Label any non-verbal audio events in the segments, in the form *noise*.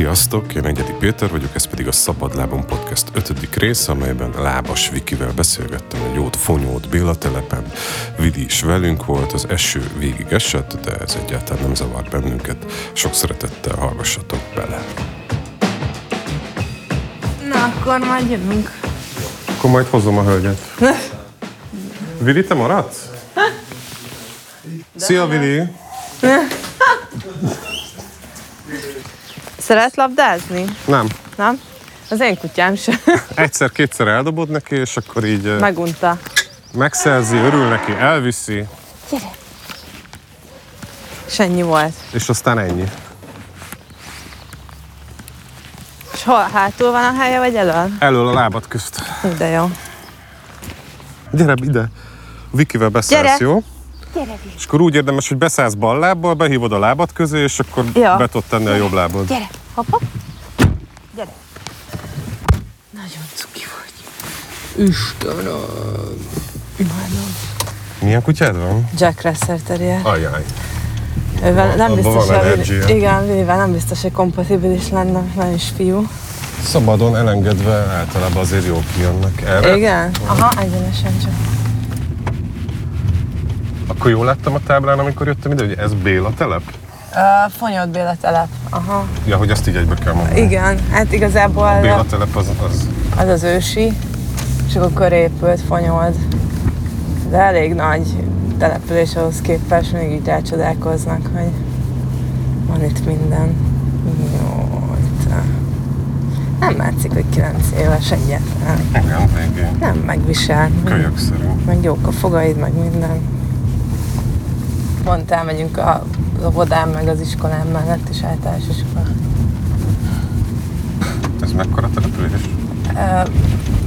Sziasztok, én Egyedi Péter vagyok, ez pedig a Szabadlábon Podcast ötödik rész, amelyben Lábas Vikivel beszélgettem egy jót fonyót Béla telepen. Vidi is velünk volt, az eső végig esett, de ez egyáltalán nem zavar bennünket. Sok szeretettel hallgassatok bele. Na, akkor majd jövünk. Akkor majd hozom a hölgyet. *laughs* Vili, te maradsz? Szia, Vili! Szeret labdázni? Nem. Nem? Az én kutyám sem. *laughs* Egyszer-kétszer eldobod neki, és akkor így Megunta. megszerzi, örül neki, elviszi, És ennyi volt. és aztán ennyi. És hol, hátul van a helye, vagy elől? Elől a lábad közt. De jó. Gyere ide. Vikivel beszállsz, Gyere. jó? Gyere, És akkor úgy érdemes, hogy beszállsz bal lábbal, behívod a lábad közé, és akkor Ja. be tudod tenni a jobb lábad. Gyere, hopp, hopp. Gyere. Nagyon cuki vagy. Istenem. Imádom. Milyen kutyád van? Jack Russell Terrier. Ajaj. Ővel nem biztos, van hogy igen, Vilivel nem biztos, hogy kompatibilis lenne, nagyon is fiú. Szabadon elengedve általában azért jól kijönnek erre. Igen? Aha, egyenesen csak. Akkor jól láttam a táblán, amikor jöttem ide, hogy ez Béla telep? Uh, Fonyod Béla telep. Aha. Ja, hogy azt így egybe kell mondani. Igen, hát igazából Béla telep az, az az az ősi, és akkor köré épült Fonyold. De elég nagy település ahhoz képest, még így elcsodálkoznak, hogy van itt minden. Jó, itt, nem látszik, hogy 9 éves egyetlen. igen, végén. Nem megvisel. Kölyökszerű. Meg jók a fogaid, meg minden. Pont elmegyünk a óvodám, meg az iskolám mellett is általános iskola. Ez mekkora település?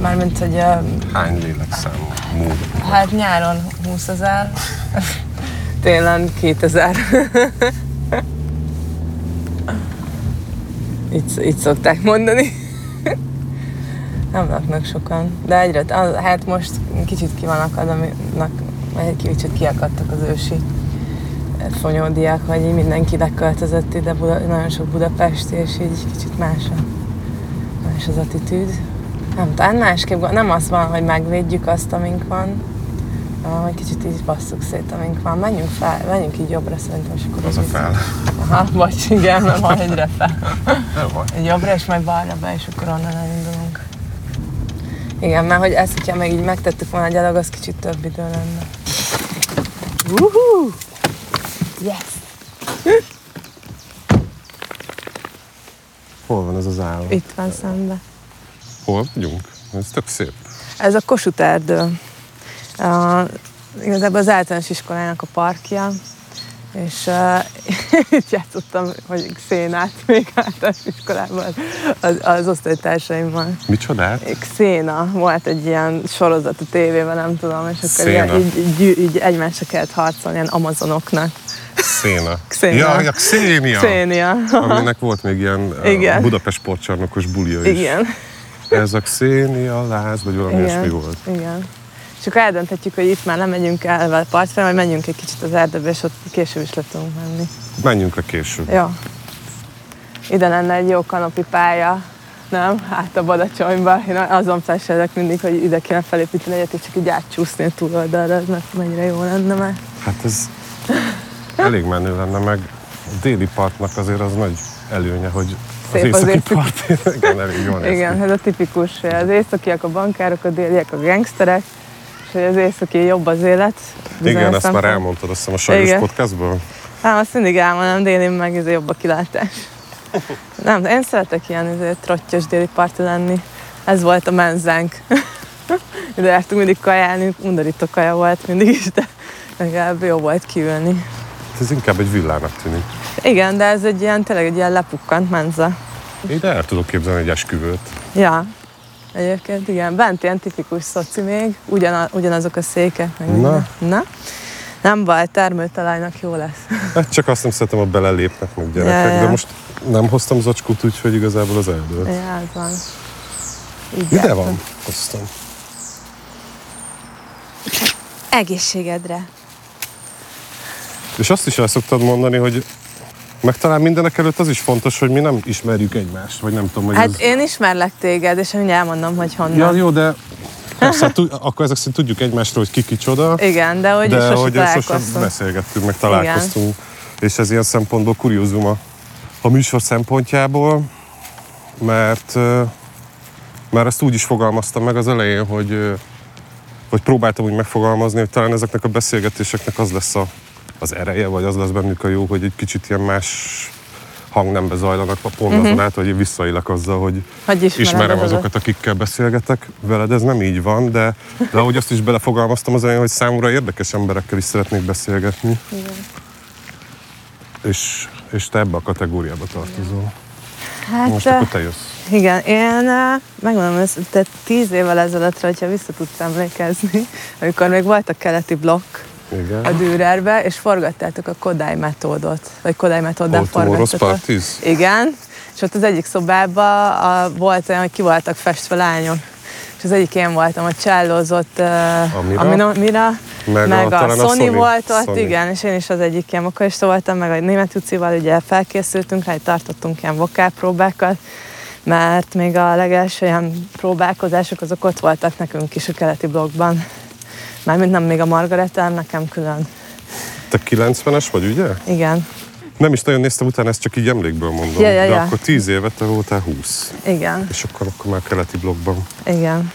Mármint, hogy ö, Hány lélekszámú mód? hát nyáron 20 ezer, télen 2000. így, így szokták mondani. Nem laknak sokan, de egyre, hát most kicsit ki van akadnak, egy kicsit kiakadtak az ősi fonyódiák, vagy így mindenki leköltözött ide, Buda, nagyon sok Budapesti, és így kicsit más, a, más az attitűd. Nem, talán másképp, nem az van, hogy megvédjük azt, amink van, hanem hogy kicsit így basszuk szét, amink van. Menjünk fel, menjünk így jobbra szerintem, és akkor Az a fel. Aha, vagy igen, mert van egyre fel. *laughs* El van. Egy jobbra, és majd balra be, és akkor onnan elindulunk. Igen, mert hogy ezt, hogyha meg így megtettük volna gyalog, az kicsit több idő lenne. Woohoo! Yes! Hol van ez az állam? Itt van szembe. Hol vagyunk? Ez tök szép. Ez a Kossuth erdő. A, igazából az általános iskolának a parkja, és uh, *laughs* itt játszottam, hogy szénát még általános iskolában az, az osztálytársaimmal. Micsodát? Xéna volt egy ilyen sorozat a tévében, nem tudom, és akkor ilyen, így, így, így, így egymásra kellett harcolni ilyen amazonoknak. Széna. Xéna. Ja, ja, Xénia. Xénia. Aminek volt még ilyen Igen. Budapest sportcsarnokos bulia is. Igen. Ez a Xénia láz, vagy valami Igen. ilyesmi volt. Igen. És akkor eldönthetjük, hogy itt már nem megyünk el a partfel, majd menjünk egy kicsit az erdőbe, és ott később is le tudunk menni. Menjünk le később. Jó. Ide lenne egy jó kanopi pálya, nem? Hát a Badacsonyba. Én azon fesélek mindig, hogy ide kéne felépíteni egyet, és csak így átcsúszni a túloldalra, ez mert mennyire jó lenne már. Hát ez elég menő lenne, meg a déli partnak azért az nagy előnye, hogy az Szép északi északi. part, *laughs* igen, elég jól Igen, ez a tipikus, az északiak a bankárok, a déliek a gangsterek, és hogy az északi jobb az élet. Igen, ezt már elmondtad azt hiszem a sajnos Igen. podcastból. Hát azt mindig elmondom, délin meg ez jobb a kilátás. Nem, én szeretek ilyen ezért trottyos déli parti lenni. Ez volt a menzánk. *laughs* Ide jártunk mindig kajálni, undorító kaja volt mindig is, de legalább jó volt kiülni. Ez inkább egy villának tűnik. Igen, de ez egy ilyen, tényleg egy ilyen lepukkant menza. Ide el tudok képzelni egy esküvőt. Ja, egyébként igen, bent ilyen tipikus szoci még, ugyan, ugyanazok a székek. Meg Na. Na. Nem baj, termőtalajnak jó lesz. *laughs* Hát csak azt nem szeretem, hogy belelépnek meg gyerekek, Ja, ja. de most nem hoztam zacskót, úgyhogy igazából az eldőlt. Ja, ez van. Így Ide jártam. van? Hoztam. Egészségedre. És azt is el szoktad mondani, hogy Meg talán mindenek előtt az is fontos, hogy mi nem ismerjük egymást, vagy nem tudom, hogy Hát ez... én ismerlek téged, és mindjárt elmondom, hogy honnan. Ja, jó, de persze, tud, akkor ezek szerint tudjuk egymásról, hogy ki kicsoda, Igen, de hogy de sose hogy sosem beszélgettünk, meg találkoztunk. És ez ilyen szempontból kuriózum a, a műsor szempontjából, mert, mert ezt úgy is fogalmaztam meg az elején, hogy, hogy próbáltam úgy megfogalmazni, hogy talán ezeknek a beszélgetéseknek az lesz a, az ereje, vagy az lesz bennük a jó, hogy egy kicsit ilyen más hangnembe zajlanak, pont uh-huh. azon át, hogy én visszaélek azzal, hogy Hogy ismerem az azokat, akikkel beszélgetek veled, ez nem így van, de, de ahogy azt is belefogalmaztam az elején, hogy számomra érdekes emberekkel is szeretnék beszélgetni. Igen. És, és te ebbe a kategóriába tartozol. Hát, Most eh, akkor te jössz. Igen, én eh, megmondom, ezt, te tíz évvel ezelőttre, hogyha vissza tudsz emlékezni, amikor még volt a keleti blokk a Igen. Dürerbe, és forgattátok a Kodály metódot, vagy Kodály metóddal forgattatok. Igen, és ott az egyik szobában a, volt olyan, hogy ki voltak festve lányok. És az egyik én voltam, a csellózott uh, Amira? Amina, Mira, Meg meg, a- a, talán a Sony, Sony. volt ott, Sony. igen, és én is az egyik ilyen vokalista voltam, meg a német Jucival ugye felkészültünk rá, hogy tartottunk ilyen vokálpróbákat, mert még a legelső ilyen próbálkozások azok ott voltak nekünk is a keleti blogban. Mármint nem még a Margareta, nekem külön. Te 90-es vagy, ugye? Igen, Nem is nagyon néztem utána, ezt csak így emlékből mondom. Ja, ja, De ja. akkor 10 évet te voltál 20. igen, És akkor, akkor már keleti blogban. igen.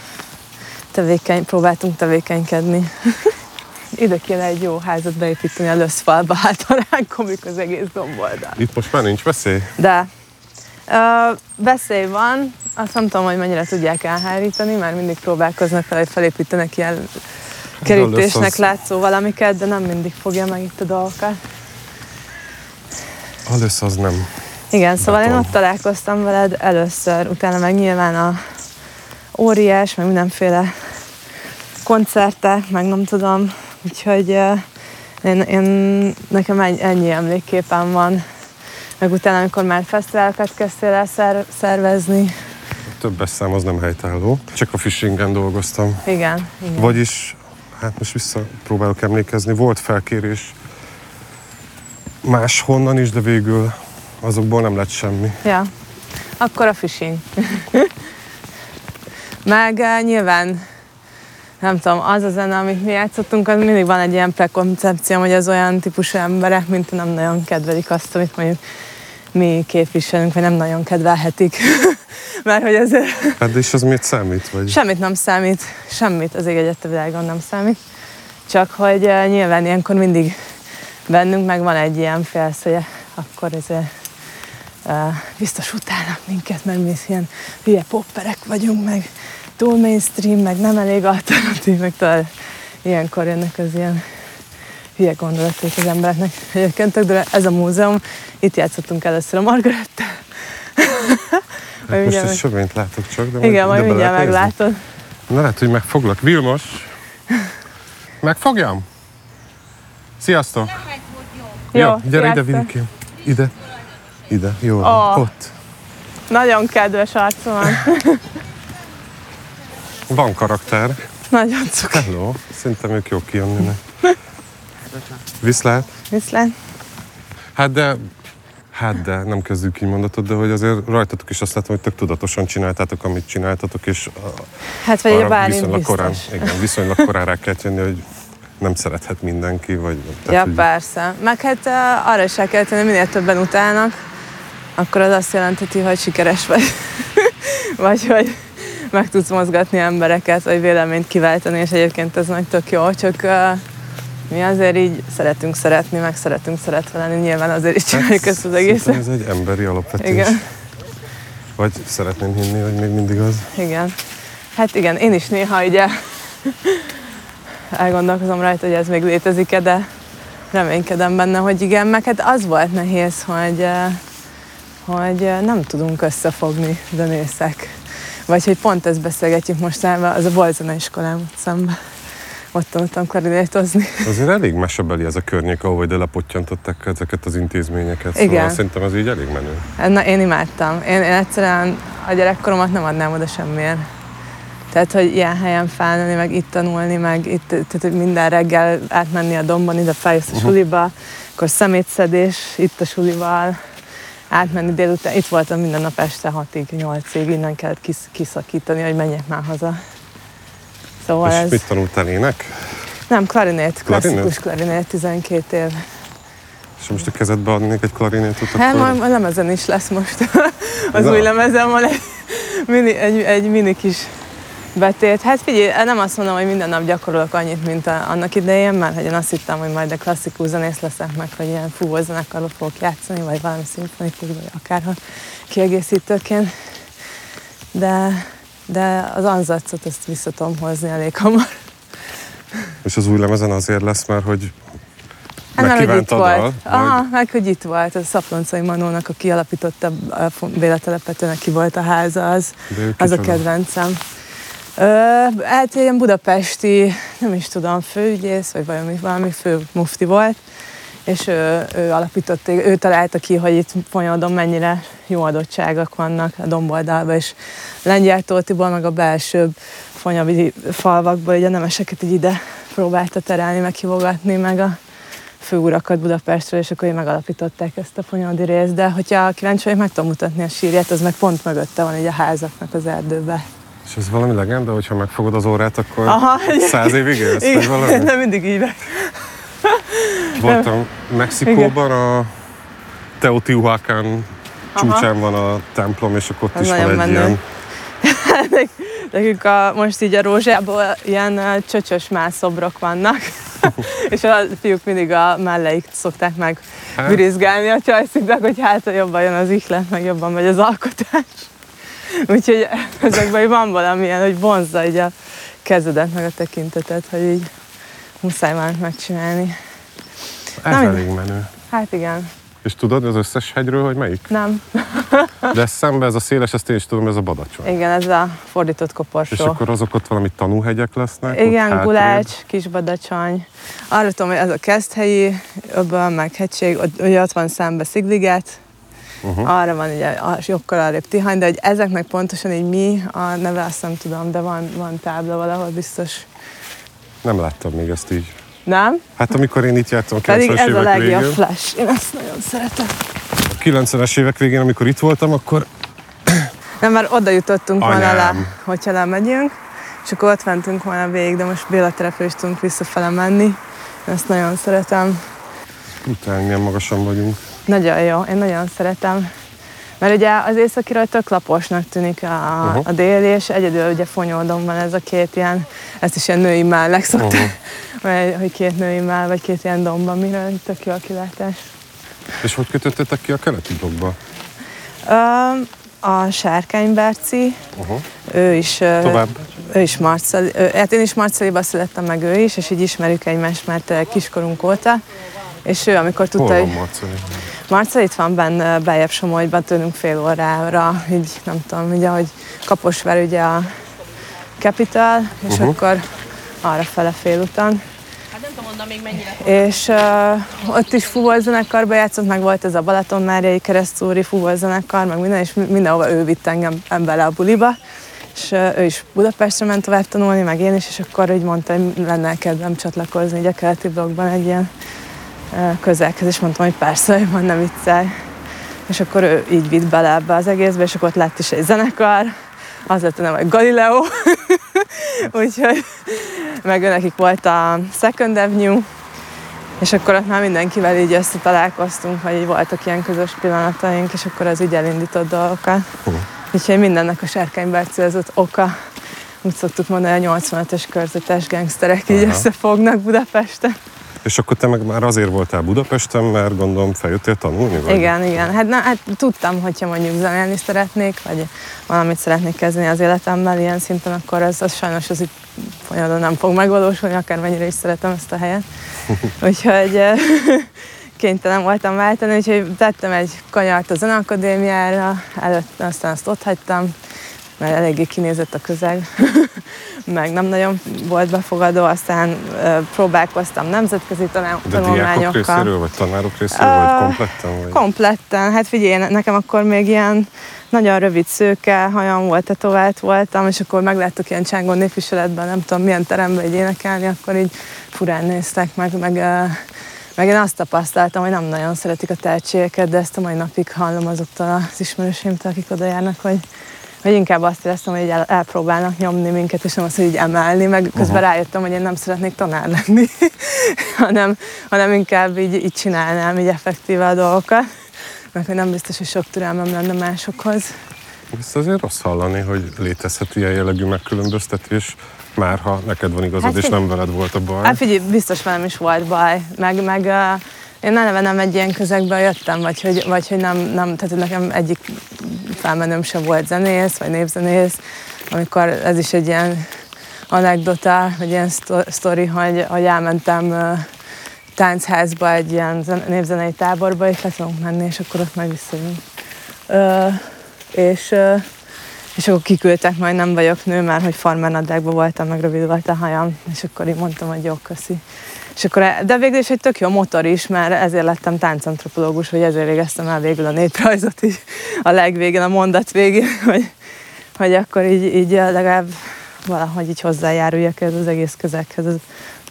Tevékeny, próbáltunk tevékenykedni. *laughs* Ide kéne egy jó házat beépíteni a löszfalba, hát ránk komik az egész domboldal. Itt most már nincs veszély. De uh, veszély van, azt nem tudom, hogy mennyire tudják elhárítani, mert mindig próbálkoznak vele, hogy felépítenek ilyen kerítésnek látszó valamiket, de nem mindig fogja meg itt a dolgokat. Először az nem. Igen, szóval én Beton. ott találkoztam veled először, utána meg nyilván a óriás, meg mindenféle koncertek, meg nem tudom, úgyhogy én, én, nekem ennyi emlékképem van. Meg utána, amikor már fesztiválokat kezdtél el szer, szervezni. Többes szám az nem helytálló. Csak a phishingen dolgoztam. Igen, igen. Vagyis, hát most visszapróbálok emlékezni, volt felkérés máshonnan is, de végül azokból nem lett semmi. Ja, akkor a phishing. *laughs* Meg uh, nyilván, nem tudom, az a zene, amit mi játszottunk, az mindig van egy ilyen prekoncepció, hogy az olyan típusú emberek, mint nem nagyon kedvelik azt, amit mondjuk mi képviselünk, vagy nem nagyon kedvelhetik. *laughs* Mert hogy azért Hát és az miért számít? Vagy? semmit nem számít, semmit az ég egyet a világon nem számít. Csak hogy uh, nyilván ilyenkor mindig bennünk meg van egy ilyen félsz, hogy akkor ezért uh, biztos utálnak minket, mert mi ilyen hülye popperek vagyunk, meg túl mainstream, meg nem elég alternatív, meg talán ilyenkor jönnek az ilyen hülye gondolatok az embereknek. Egyébként de ez a múzeum, itt játszottunk először a Margaretta. Hát most egy sövényt látok csak, de Igen, majd ide bele mindjárt meglátod. Na lehet, hogy megfoglak. Vilmos! Megfogjam? Sziasztok! Jó, gyere ide, sziasztok. Vinikém. Ide. Ide, jó. Van. Ott. Nagyon kedves arca van. Van karakter. Nagyon cuki. Hello. Szerintem ők jók kijönnének. Viszlát. Viszlát. Hát de, hát de, nem kezdjük így mondatot, de hogy azért rajtatok is azt látom, hogy tök tudatosan csináltátok, amit csináltatok, és a- Hát vagy arra viszonylag korán, biztos. igen, viszonylag korán rá kell jönni, hogy nem szerethet mindenki, vagy Ja, hogy persze. Meg hát uh, arra is el kell tenni, minél többen utálnak, akkor az azt jelenteti, hogy sikeres vagy. *laughs* vagy hogy meg tudsz mozgatni embereket, vagy véleményt kiváltani, és egyébként ez meg tök jó, csak uh, mi azért így szeretünk szeretni, meg szeretünk szeretve lenni, nyilván azért is csináljuk ezt az egészet. Ez egy emberi alapvetés. Igen. Vagy szeretném hinni, hogy még mindig az. Igen. Hát igen, én is néha ugye elgondolkozom rajta, hogy ez még létezik-e, de reménykedem benne, hogy igen, meg hát az volt nehéz, hogy, eh, hogy eh, nem tudunk összefogni zenészek. Vagy hogy pont ezt beszélgetjük mostanában, az a Bolzana iskolám szemben. Ott tanultam klarinétozni. Azért elég mesebeli ez a környék, ahol ide lepottyantották ezeket az intézményeket. Igen. Szóval szerintem ez így elég menő. Na, én imádtam. Én, én egyszerűen a gyerekkoromat nem adnám oda semmiért. Tehát, hogy ilyen helyen felnőni, meg itt tanulni, meg itt, tehát, hogy minden reggel átmenni a dombon, ide feljössz a suliba, akkor szemétszedés itt a sulival, átmenni délután. Itt voltam minden nap este 6-ig, 8-ig, innen kellett kis, kiszakítani, hogy menjek már haza. Szóval És ez... mit tanultál ének? Nem, klarinét, klasszikus klarinét, 12 év. És most a kezedbe adnék egy klarinétot, Hát akkor... majd a lemezen is lesz most. *laughs* Az Na. új lemezen van egy mini, egy, egy mini kis betét. Hát figyelj, nem azt mondom, hogy minden nap gyakorolok annyit, mint a, annak idején, mert hogy én azt hittem, hogy majd a klasszikus zenész leszek meg, hogy ilyen fúvózenekarról fogok játszani, vagy valami szimfonikus, vagy akárha kiegészítőként. De, de az anzacot azt vissza tudom hozni elég hamar. És az új lemezen azért lesz, mert hogy Hát mert hogy itt volt. Aha, vagy- meg hogy itt volt. A Szaploncai Manónak, aki alapította a Béla telepetőnek ki volt a háza, az, az a kedvencem. Ö, hát ilyen budapesti, nem is tudom, főügyész, vagy valami, valami fő mufti volt, és ő, ő alapította, ő találta ki, hogy itt Fonyodon mennyire jó adottságok vannak a domboldalban, és Lengyel Tótiból, meg a belsőbb fonyavi falvakból, ugye a nemeseket így ide próbálta terelni, meg hívogatni, meg a főurakat Budapestről, és akkor így megalapították ezt a fonyódi részt, de hogyha kíváncsi vagyok, meg tudom mutatni a sírját, az meg pont mögötte van így a házaknak az erdőbe. És ez valami legenda, hogyha megfogod az órát, akkor Aha, száz évig élsz, vagy valami? *laughs* de mindig így. *laughs* Voltam Mexikóban, a Teotihuacán csúcsán van a templom, és akkor ott Ez is van egy menő. ilyen... *laughs* Nekünk a, most így a rózsából ilyen csöcsös mászobrok vannak, *laughs* és a fiúk mindig a melleik szokták meg Hát. virizgálni a csajsziknak, hogy hát jobban jön az ihlet, meg jobban megy az alkotás. Úgyhogy ezekben van valamilyen, hogy vonzza így a kezedet, meg a tekintetet, hogy így muszáj valamit megcsinálni. Ez Na, elég menő. Hát igen, És tudod az összes hegyről, hogy melyik? nem. *laughs* De szembe ez a széles, ezt én is tudom, ez a Badacsony. Igen, ez a fordított És koporsó. akkor azok ott valami tanúhegyek lesznek? Igen? Gulács, Kisbadacsony. Arra tudom, hogy ez a Keszthelyi, öböl, meg hegység, ott, ugye ott van szembe Szigliget, Uh-huh. arra van ugye a sokkal arrébb Tihany, de hogy ezeknek pontosan így mi a neve, azt nem tudom, de van, van tábla valahol biztos. Nem láttam még ezt így. Nem? Hát amikor én itt jártam a Pedig 90-es ez a legjobb végén, flash. Én ezt nagyon szeretem. a 90-es évek végén, amikor itt voltam, akkor Nem, már oda jutottunk volna le, Anyám. hogyha lemegyünk, és akkor ott mentünk volna végig, de most Béla terepről is tudunk visszafele menni. Ezt nagyon szeretem. utána milyen magasan vagyunk. Nagyon jó, én nagyon szeretem. Mert ugye az északiról tök laposnak tűnik a, uh-huh. a déli, és egyedül ugye Fonyódon van ez a két ilyen, ezt is ilyen női mellek szokták, Aha. *laughs* uh-huh. hogy két női mell, vagy két ilyen domba, mire tök jó a kilátás. És hogy kötöttetek ki a keleti blokkba? Um, a Sárkányberci, Uh-huh. ő is, Tovább. ő is Marceli, ő, hát én is Marceliba születtem meg ő is, és így ismerjük egymást már kiskorunk óta. És ő, amikor tudta, Hol van hogy Marcel itt van benne bejebb Somogyban, tőlünk fél órára, így nem tudom, ugye, hogy Kaposvár ugye a Capital, és Uh-huh. akkor arra fele félúton. Hát nem tudom mondani még mennyire. És uh, ott is fúvózenekarba játszott, meg volt ez a Balatonmárjai keresztúri fúvózenekar, meg minden, és mindenhova ő vitt engem bele a buliba. És uh, ő is Budapestre ment tovább tanulni, meg én is, és akkor így mondta, hogy lenne kedvem csatlakozni így a keleti blogban egy ilyen közelhez, és mondtam, hogy persze, hogy van, nem viccelj. És akkor ő így vitt bele ebbe az egészbe, és akkor ott lett is egy zenekar, az lett neve, hogy Galileo, *laughs* úgyhogy meg nekik volt a Second Avenue, és akkor ott már mindenkivel így összetalálkoztunk, vagy így voltak ilyen közös pillanataink, és akkor az így elindított dolgokat. Hú. Úgyhogy mindennek a sárkányberci az ott oka. Úgy szoktuk mondani, a 85-ös körzetes gangsterek így Aha. összefognak Budapesten. És akkor te meg már azért voltál Budapesten, mert gondolom feljöttél tanulni? Vagy? Igen, igen. Hát, na, hát tudtam, hogyha mondjuk zenélni szeretnék, vagy valamit szeretnék kezdeni az életemmel ilyen szinten, akkor az, az sajnos az itt folyamatosan nem fog megvalósulni, akármennyire is szeretem ezt a helyet. *laughs* Úgyhogy eh, *laughs* kénytelen voltam váltani, úgyhogy tettem egy kanyart a zeneakadémiára, előtt aztán azt ott hagytam, mert eléggé kinézett a közeg, *laughs* meg nem nagyon volt befogadó, aztán próbálkoztam nemzetközi tanul- De diákok tanulmányokkal. részéről, vagy tanárok részéről, Ö, vagy kompletten? Vagy? Kompletten, hát figyelj, ne- nekem akkor még ilyen nagyon rövid szőke hajam volt, tetovált voltam, és akkor megláttuk ilyen csángó népviseletben, nem tudom milyen teremben így énekelni, akkor így furán néztek meg, meg, ö, Meg én azt tapasztaltam, hogy nem nagyon szeretik a tehetségeket, de ezt a mai napig hallom azoktól az ismerőseimtől, akik oda járnak, hogy, hogy inkább azt éreztem, hogy el, elpróbálnak nyomni minket, és nem azt, hogy így emelni, meg közben uh-huh. rájöttem, hogy én nem szeretnék tanár lenni, *laughs* hanem, hanem inkább így, így csinálnám így effektíve a dolgokat, hogy nem biztos, hogy sok türelmem lenne másokhoz. Ez azért rossz hallani, hogy létezhet ilyen jellegű megkülönböztetés, már ha neked van igazad, hát, és nem veled volt a baj. Hát figyelj, biztos velem is volt baj, meg, meg uh, én eleve nem egy ilyen közegbe jöttem, vagy hogy, vagy hogy nem, nem, tehát nekem egyik felmenőm sem volt zenész, vagy népzenész, amikor ez is egy ilyen anekdota, vagy ilyen sztori, hogy, hogy elmentem uh, táncházba, egy ilyen népzenei táborba, és le menni, és akkor ott meg visszajön. Uh, és uh, és akkor kiküldtek, majd nem vagyok nő, mert hogy farmernadrágban voltam, meg rövid volt a hajam, és akkor így mondtam, hogy jó, köszi. És akkor, de végül is egy tök jó motor is, mert ezért lettem táncantropológus, hogy ezért végeztem el végül a néprajzot így a legvégén, a mondat végén, *laughs* hogy, hogy akkor így, így legalább valahogy így hozzájáruljak ez az egész közeghez az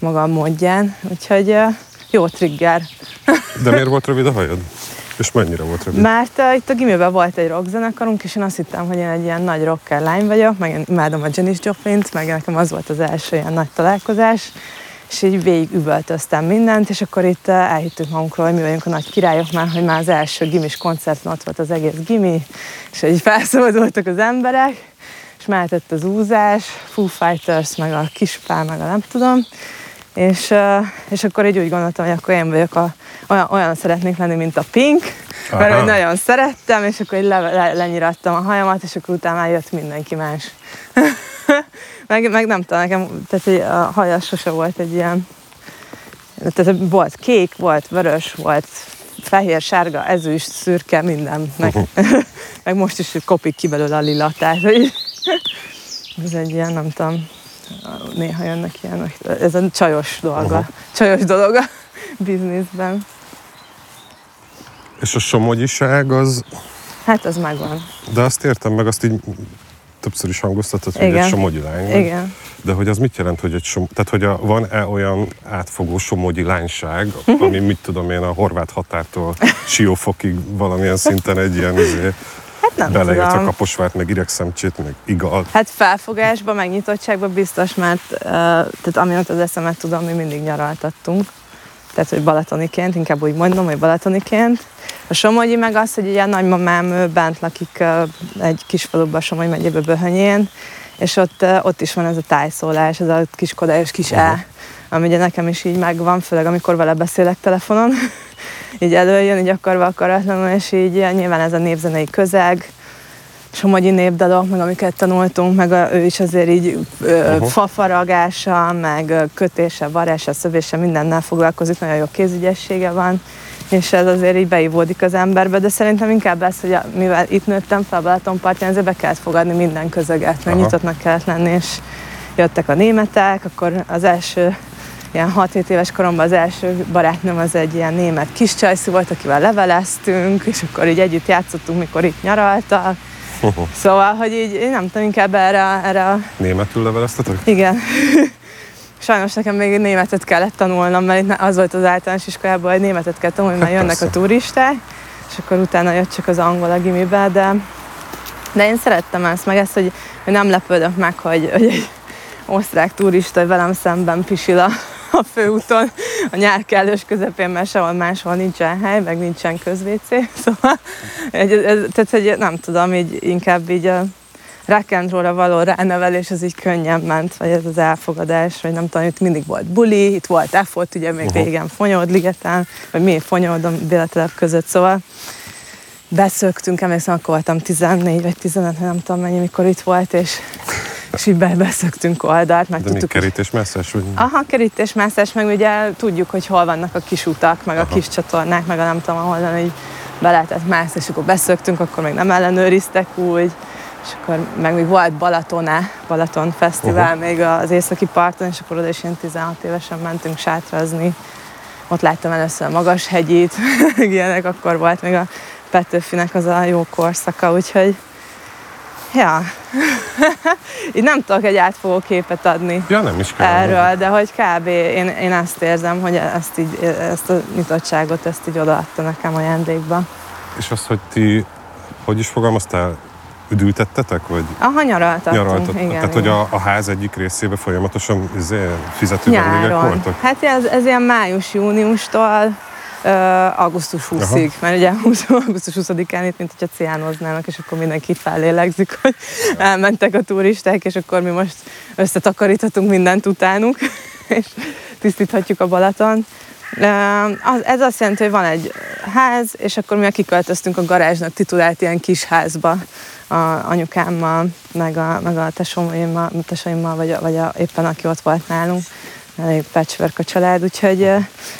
maga módján. Úgyhogy jó trigger. *laughs* De miért volt rövid a hajad? És mennyire volt rövid? Mert uh, itt a gimiben volt egy rockzenekarunk, és én azt hittem, hogy én egy ilyen nagy rocker lány vagyok, meg én imádom a Janis Joplin-t, meg nekem az volt az első ilyen nagy találkozás, és így végig üvöltöztem mindent, és akkor itt uh, elhittük magunkról, hogy mi vagyunk a nagy királyok már, hogy már az első gimis koncerten ott volt az egész gimi, és így felszabadultak az emberek, és mehetett az úzás, Foo Fighters, meg a kispál, meg a nem tudom, és, és akkor így úgy gondoltam, hogy akkor én vagyok a, olyan, olyan szeretnék lenni, mint a Pink, Aha. mert hogy nagyon szerettem, és akkor így le, le, lenyirattam a hajamat, és akkor utána jött mindenki más. *laughs* meg, meg nem tudom, nekem, tehát a haja sose volt egy ilyen, tehát volt kék, volt vörös, volt fehér, sárga, ezüst, szürke, minden. Meg, uh-huh. *laughs* *laughs* meg most is kopik ki belőle a lila, tehát hogy *laughs* ez egy ilyen, nem tudom, néha jönnek ilyenek. Ez a csajos dolga. Uh-huh. Csajos dolog a bizniszben. És a somogyiság az... Hát az megvan. De azt értem meg, azt így többször is hangoztatod, hogy egy somogyi lány vagy. Igen. De hogy az mit jelent, hogy egy som... Tehát, hogy a, van-e olyan átfogó somogyi lányság, ami mit tudom én a horvát határtól Siófokig valamilyen szinten egy ilyen izé, nem Beleértve tudom. kaposvát, meg idegszemcsét, meg igal. Hát felfogásban, meg nyitottságban biztos, mert uh, tehát amióta az eszemet tudom, mi mindig nyaraltattunk. Tehát, hogy balatoniként, inkább úgy mondom, hogy balatoniként. A Somogyi meg az, hogy ugye a nagymamám bent lakik egy kis faluban, Somogy megyébe Böhönyén, és ott, ott is van ez a tájszólás, ez a kis kodályos kis uh-huh. E, ami ugye nekem is így megvan, főleg amikor vele beszélek telefonon. *laughs* így előjön, így akarva akaratlanul, és így nyilván ez a népzenei közeg, somogyi népdalok, meg amiket tanultunk, meg a, ő is azért így uh-huh. fafaragása, meg kötése, varása, szövése, mindennel foglalkozik, nagyon jó kézügyessége van, és ez azért így beivódik az emberbe, de szerintem inkább ez, hogy a, mivel itt nőttem fel Balatonpartján, ezért be kellett fogadni minden közeget, meg nyitottnak kellett lenni, és jöttek a németek, akkor az első ilyen 6-7 éves koromban az első barátnőm az egy ilyen német kis csajszú volt, akivel leveleztünk, és akkor így együtt játszottunk, mikor itt nyaraltak. *laughs* Szóval, hogy így én nem tudom, inkább erre, erre a... Németül leveleztetek? Igen. *laughs* Sajnos nekem még németet kellett tanulnom, mert itt az volt az általános iskolában, hogy németet kell tanulni, mert jönnek a turisták, és akkor utána jött csak az angol a gimibe, de, de én szerettem ezt, meg ezt, hogy, hogy nem lepődök meg, hogy, hogy egy osztrák turista velem szemben pisil a, a főúton, a nyár kellős közepén, mert sehol máshol nincsen hely, meg nincsen közvécé. *laughs* Szóval, ez, ez, tehát, hogy nem tudom, így inkább így a rock'n'rollra való ránevelés, az így könnyen ment, vagy ez az elfogadás, vagy nem tudom, itt mindig volt buli, itt volt effort, ugye még uh-huh. régen Fonyód ligeten, vagy mi Fonyód a Bélatelep között, szóval beszöktünk, emlékszem, akkor voltam 14 vagy 15, nem tudom mennyi, mikor itt volt, és és így beszöktünk oldalt. Meg De tudtuk, kerítésmászás? Vagy? Aha, kerítésmászás, meg ugye tudjuk, hogy hol vannak a kis utak, meg Aha. a kis csatornák, meg a nem tudom, ahol így be lehetett mászni, és akkor beszöktünk, akkor még nem ellenőriztek úgy, és akkor meg még volt Balatoná, Balaton Fesztivál uh-huh. még az északi parton, és akkor oda is ilyen 16 évesen mentünk sátrazni. Ott láttam először a magas hegyit, *laughs* ilyenek, akkor volt még a Petőfinek az a jó korszaka, úgyhogy Ja. *laughs* Így nem tudok egy átfogó képet adni Ja, nem is kell. erről, de hogy kb. Én, én ezt érzem, hogy ezt, így, ezt a nyitottságot ezt így odaadta nekem ajándékba. És az, hogy ti, hogy is fogalmaztál, üdültettetek, vagy Aha, nyaraltattunk. nyaraltatok? Igen, Tehát, igen. hogy a, a ház egyik részébe folyamatosan izé, fizető vendégek voltak? Hát ez, ez ilyen május-júniustól augusztus 20-ig, Aha. mert ugye 20, augusztus 20-án itt, mint hogyha ciánoznának, és akkor mindenki fellélegzik, hogy elmentek a turisták, és akkor mi most összetakaríthatunk mindent utánuk, *laughs* és tisztíthatjuk a Balaton. Ez azt jelenti, hogy van egy ház, és akkor mi kiköltöztünk a garázsnak titulált ilyen kis házba a anyukámmal, meg a, meg a tesóimmal, tesóimmal vagy, a, vagy a, éppen aki ott volt nálunk. Elég patchwork a család, úgyhogy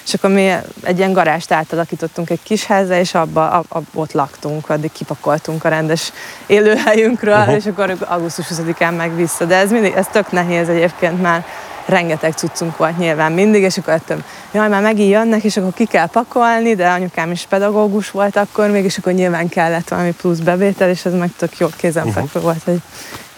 és akkor mi egy ilyen garást átalakítottunk egy kis házra, és abba, ab, ab, ott laktunk, addig kipakoltunk a rendes élőhelyünkről, Aha. és akkor augusztus 20-án meg vissza. De ez mindig, ez tök nehéz egyébként már rengeteg cuccunk volt nyilván mindig, és akkor jöttem, jaj, már megint jönnek, és akkor ki kell pakolni, de anyukám is pedagógus volt akkor még, és akkor nyilván kellett valami plusz bevétel, és ez meg tök jó kézenfekvő uh-huh. volt, hogy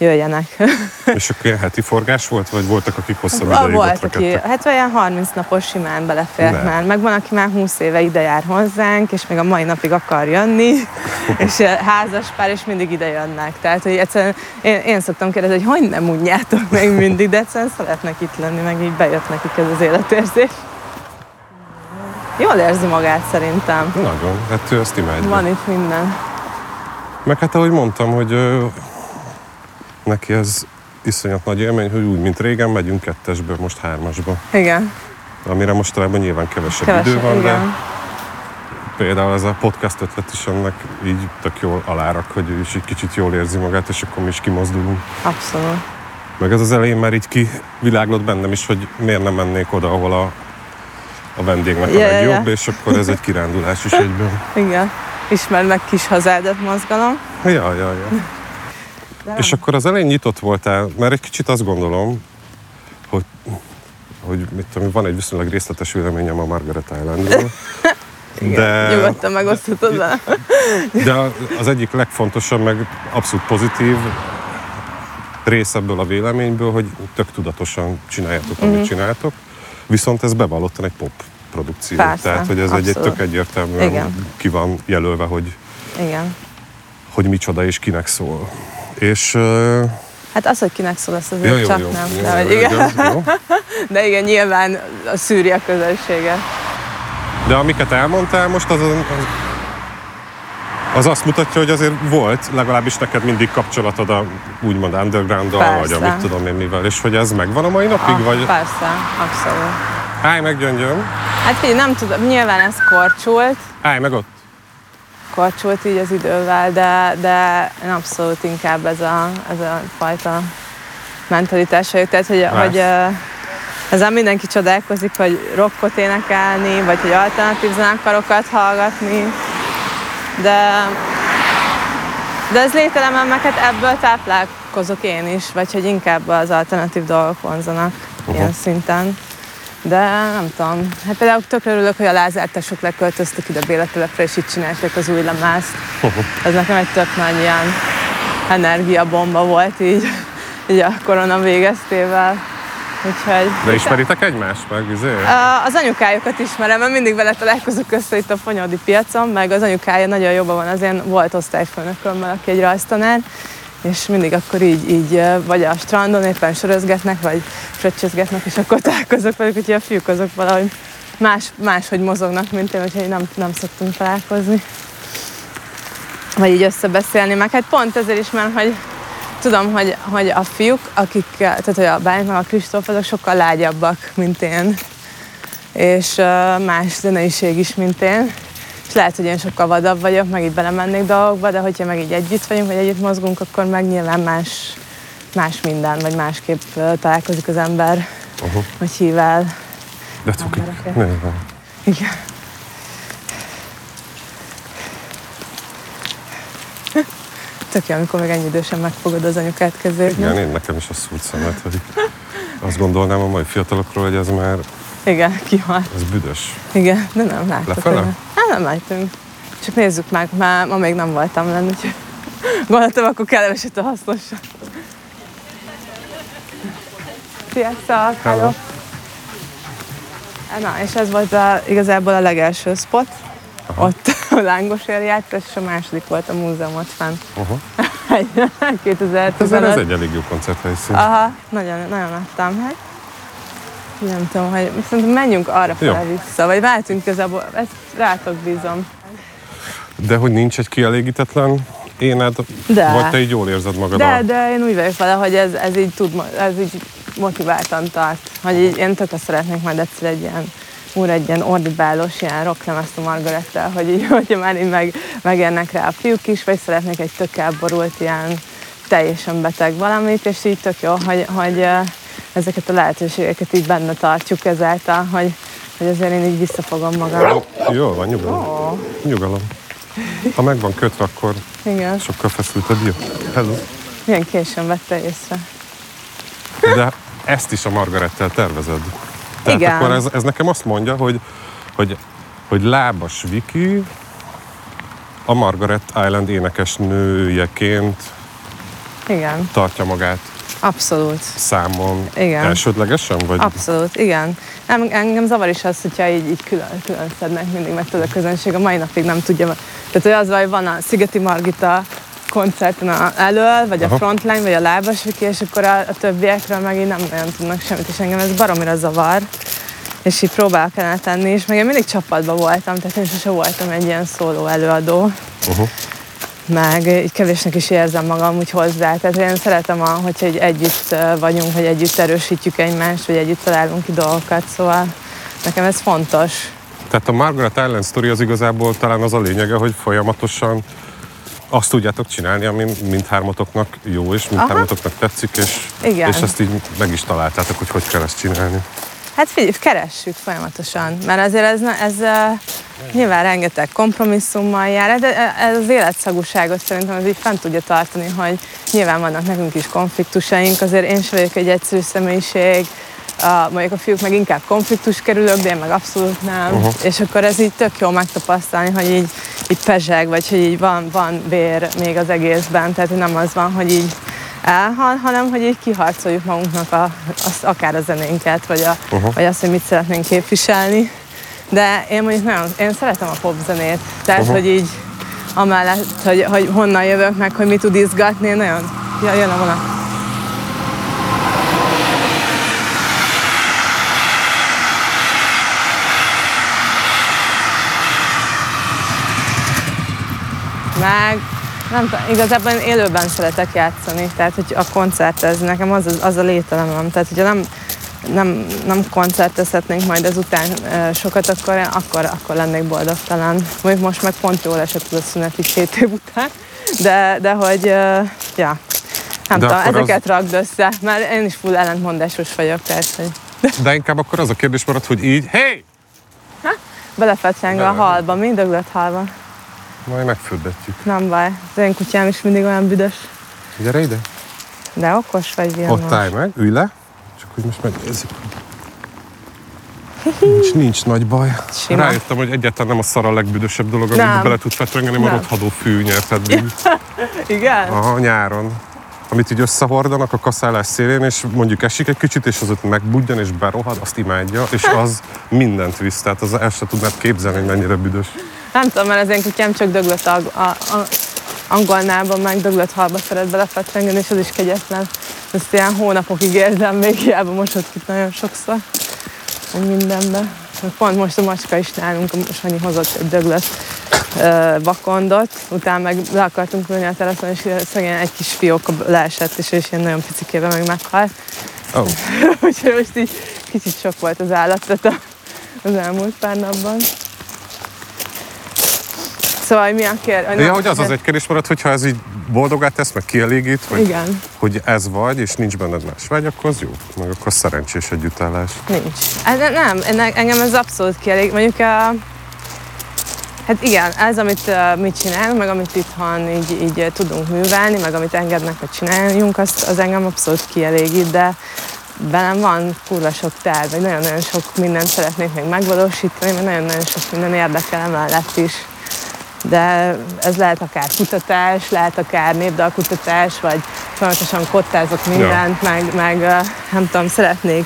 jöjjenek. *laughs* És akkor ilyen heti forgás volt, vagy voltak, akik hosszabb ideig ott volt, aki, rekedtek? hát olyan 30 napos simán belefért Ne. már. Meg van, aki már 20 éve ide jár hozzánk, és még a mai napig akar jönni, *laughs* és házas pár, és mindig ide jönnek. Tehát, hogy egyszerűen én, én szoktam kérdezni, hogy hogy nem unjátok meg mindig, de egyszerűen szeretnek itt lenni, meg így bejött nekik ez az életérzés. Jól érzi magát szerintem. Nagyon, hát ő ezt imádja. Van itt minden. Meg hát ahogy mondtam, hogy neki ez iszonyat nagy élmény, hogy úgy, mint régen megyünk kettesből, most hármasba. Igen, Amire mostanában nyilván kevesebb, kevesebb, idő van, igen. de például ez a podcast ötlet is ennek így tök jól alárak, hogy ő is egy kicsit jól érzi magát, és akkor mi is kimozdulunk. Abszolút. Meg ez az elején már így kiviláglott bennem is, hogy miért nem mennék oda, ahol a, a vendégnek a Ja, ja, legjobb, ja. és akkor ez egy kirándulás is egyben. *laughs* Igen. Ismerd meg kis hazádat mozgalom. Ja, ja, ja. De És akkor az elején nyitott voltál, mert egy kicsit azt gondolom, hogy, hogy mit tudom, van egy viszonylag részletes véleményem a Margaret Islandról, *laughs* de, Nyugodtan megoszthatod vele. *laughs* de az egyik legfontosabb, meg abszolút pozitív rész ebből a véleményből, hogy tök tudatosan csináljátok, amit Mhm. csináltok, viszont ez bevallottan egy pop produkció. Persze, Tehát, hogy ez egy, egy abszolút. tök egyértelműen Igen. ki van jelölve, hogy, Igen. hogy micsoda és kinek szól. És Hát az, hogy kinek szól, az azért jó, jó, csak jó, nem. jó, de, jó, igen. igaz, jó. *laughs* de igen, nyilván a szűri a közönséget. De amiket elmondtál most, az, az, az azt mutatja, hogy azért volt legalábbis neked mindig kapcsolatod a úgymond underground-dal, vagy amit tudom én mivel, és hogy ez megvan a mai napig, Ah, vagy Persze, abszolút. állj meg gyöngyöm, Hát figyelj, nem tudom, nyilván ez korcsult, állj meg ott. Korcsult így az idővel, de, de én abszolút inkább ez a, ez a fajta mentalitás vagyok. Tehát, hogy, Lász. hogy ö, ezzel mindenki csodálkozik, hogy rockot énekelni, vagy hogy alternatív zenekarokat hallgatni, de, de ez lételemben meg hát ebből táplálkozok én is, vagy hogy inkább az alternatív dolgok vonzanak uh-huh. ilyen szinten. De nem tudom. Hát például tökre örülök, hogy a lázártások leköltöztek ide Béletelepre, és itt csinálták az új lemázt. *laughs* Ez nekem egy tök nagy ilyen energiabomba volt így, így a korona végeztével. Úgyhogy... De ismeritek egymást meg, izé? Az anyukájukat ismerem, mert mindig vele találkozok össze itt a Fonyódi piacon, meg az anyukája nagyon jobban van az én volt osztályfőnökömmel, aki egy rajztanár, és mindig akkor így, így vagy a strandon éppen sörözgetnek, vagy fröccsözgetnek, és akkor *laughs* találkozok velük, úgyhogy a fiúk azok valahogy más, máshogy mozognak, mint én, úgyhogy nem, nem szoktunk találkozni. Vagy így összebeszélni, meg hát pont ezért is, mert hogy tudom, hogy, hogy a fiúk, akik, tehát hogy a Bálint meg a Kristóf, azok sokkal lágyabbak, mint én. És más zeneiség is, mint én. És lehet, hogy én sokkal vadabb vagyok, meg így belemennék dolgokba, de hogyha meg így együtt vagyunk, vagy együtt mozgunk, akkor meg nyilván más, más minden, vagy másképp találkozik az ember, Uh-huh. vagy hív el. De cuki. Igen. Tök jó, amikor még ennyi idősen megfogod az anyukát kezét. Igen, én nekem is a szúrt szemet, hogy azt gondolnám a mai fiatalokról, hogy ez már, Igen, kihalt. ez büdös. Igen, de nem láttuk. Lefele? Hát nem láttunk. Csak nézzük meg, már ma még nem voltam lenni, úgyhogy Gondoltam, akkor keveset a hasznosabb. Sziasztok! Hello. Na, és ez volt a, igazából a legelső spot. Aha. Ott a lángos járt, és a második volt a múzeumot fenn. Aha. *laughs* 2015. Ez, ez egy elég jó koncerthelyszín. Aha, nagyon, nagyon adtam. Hát, nem tudom, hogy szerintem menjünk arra fel vissza, vagy váltunk igazából, ezt rátok bízom. De hogy nincs egy kielégítetlen éned, De. vagy te így jól érzed magad? De, a- de én úgy vagyok vele, hogy ez, ez így tud, ez így motiváltan tart. Hogy így én tökre szeretnék majd egyszer egy ilyen úr egy ilyen ordibálos ilyen rocklemezt a Margarettel, hogy így, *laughs* hogyha már így meg, megérnek rá a fiúk is, vagy szeretnék egy tök elborult ilyen teljesen beteg valamit, és így tök jó, hogy, hogy ezeket a lehetőségeket így benne tartjuk ezáltal, hogy, hogy azért én így visszafogom magam. Jó van, nyugalom. Ó, Nyugalom. Ha meg van kötve, akkor igen. sokkal feszültebb jó. Hello. Milyen későn vette észre. De ezt is a Margarettel tervezed. Tehát Igen. akkor ez, ez nekem azt mondja, hogy, hogy, hogy Lábas Viki a Margaret Island énekes nőjeként Igen, tartja magát abszolút. számon Igen. elsődlegesen? Vagy Abszolút, igen. Nem, engem zavar is az, hogyha így, így külön, külön szednek mindig, mert tudod, a közönség a mai napig nem tudja. Tehát hogy az van, hogy van a Szigeti Margita koncerten a elől, vagy a Aha. frontline, vagy a lábas Viki, és akkor a, a többiekről meg így nem nagyon tudnak semmit, és engem ez baromira zavar. És így próbálok el tenni, és meg én mindig csapatban voltam, tehát én sose voltam egy ilyen szóló előadó uh-huh. Meg így kevésnek is érzem magam úgy hozzá. Tehát én szeretem, a, hogyha egy együtt vagyunk, hogy együtt erősítjük egymást, vagy együtt találunk ki dolgokat, szóval nekem ez fontos. Tehát a Margaret Island story az igazából talán az a lényege, hogy folyamatosan azt tudjátok csinálni, ami mindhármatoknak jó, és mindhármatoknak tetszik, és, Igen. és ezt így meg is találtátok, hogy hogy kell ezt csinálni. Hát figyelj, keressük folyamatosan, mert azért ez, ez uh, nyilván rengeteg kompromisszummal jár, de ez az életszagúságot szerintem ez így fent tudja tartani, hogy nyilván vannak nekünk is konfliktusaink, azért én sem vagyok egy egyszerű személyiség, a, mondjuk a fiúk meg inkább konfliktus kerülök, de én meg abszolút nem. Uh-huh. És akkor ez így tök jó megtapasztalni, hogy így, így pezseg, vagy hogy így van, van vér még az egészben, tehát nem az van, hogy így elhal, hanem hogy így kiharcoljuk magunknak a, az, akár a zenénket, vagy, a, uh-huh. vagy azt, hogy mit szeretnénk képviselni. De én mondjuk nagyon, én szeretem a popzenét, tehát uh-huh. hogy így amellett, hogy, hogy honnan jövök, meg hogy mi tud izgatni, én nagyon, ja, jön a vonat. Meg nem tudom, igazából én élőben szeretek játszani, tehát hogy a koncertezni, nekem az, az a lételemem. Tehát, hogyha nem, nem, nem koncertezhetnénk majd ezután sokat, akkor, akkor, akkor lennék boldogtalan. Mondjuk most meg pont jól esett az a szünet így két év után, de, de hogy, ja, nem De tudom, akkor az- ezeket ragd össze, mert én is full ellentmondásos vagyok, tehát hogy De inkább akkor az a kérdés maradt, hogy így, hey! belefecseng a halba, mind döglött halba. Majd megfürdetjük. Nem baj, az én kutyám is mindig olyan büdös. Gyere ide. De okos vagy, Vilmos. Ott állj meg, ülj le, csak hogy most megnézzük. Nincs, nincs nagy baj. Sima. Rájöttem, hogy egyáltalán nem a szar a legbüdösebb dolog, Nem. bele tud fetrengeni, Nem. rothadó fű nyerted. *laughs* Igen? Aha, nyáron. Amit így összehordanak a kaszálás szélén, és mondjuk esik egy kicsit, és az ott megbudjan és berohad, azt imádja, és *laughs* az mindent visz. Tehát az el sem tudnád képzelni, hogy mennyire büdös. Nem tudom, mert az én kutyám csak döglött a, a, a angolnában, meg döglött halba szeret belefetrengeni, és az is kegyetlen. Ezt ilyen hónapokig érzem, még hiába mosott ki nagyon sokszor. Meg mindenbe. Meg Pont most a macska is nálunk, a Sanyi hozott egy döglött vakondot, utána meg le akartunk ülni a teraszon, és szegény egy kis fióka leesett, és ő is ilyen nagyon picikébe meg meghalt. Oh. *laughs* Úgyhogy most így kicsit sok volt az állatvet a- az elmúlt pár napban. Szóval, hogy mi a kér? Ja, hogy az az egy kérdés maradt, hogyha ez így boldogát tesz, meg kielégít, vagy Igen, hogy ez vagy, és nincs benned más vagy, akkor az jó. Meg akkor szerencsés együttállás. nincs. Ez, nem, engem ez abszolút kielég. Mondjuk a, Hát igen, ez, amit uh, mi csinálunk, meg amit itthon így, így uh, tudunk művelni, meg amit engednek, hogy csináljunk, azt, az engem abszolút kielégít, de bennem van kurva sok terv, vagy nagyon-nagyon sok mindent szeretnék még megvalósítani, mert nagyon-nagyon sok minden érdekel emellett is. De ez lehet akár kutatás, lehet akár népdalkutatás, vagy folyamatosan kottázok mindent, ja. meg, meg nem tudom, szeretnék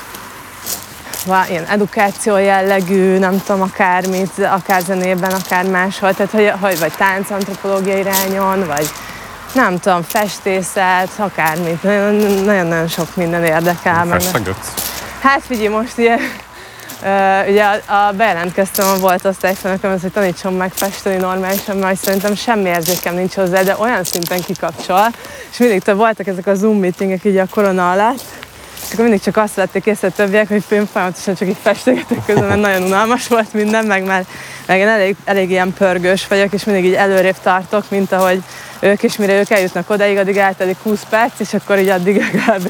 ilyen edukáció jellegű, nem tudom, akármit, akár zenében, akár máshol, tehát hogy, hogy vagy táncantropológia irányon, vagy nem tudom, festészet, akármit, nagyon-nagyon sok minden érdekel. Feszegetsz? Hát figyelj, most uh, ugye a, a bejelentkeztem a volt osztályfőnököm, hogy tanítson meg festeni normálisan, mert szerintem semmi érzékem nincs hozzá, de olyan szinten kikapcsol, és mindig több voltak ezek a Zoom meetingek így a korona alatt, és akkor mindig csak azt vették észre többiek, hogy film folyamatosan csak így festegetek közben, mert nagyon unalmas volt minden, meg már meg én elég, elég ilyen pörgős vagyok, és mindig így előrébb tartok, mint ahogy ők, és mire ők eljutnak odaig, addig eltelik 20 perc, és akkor így addig legalább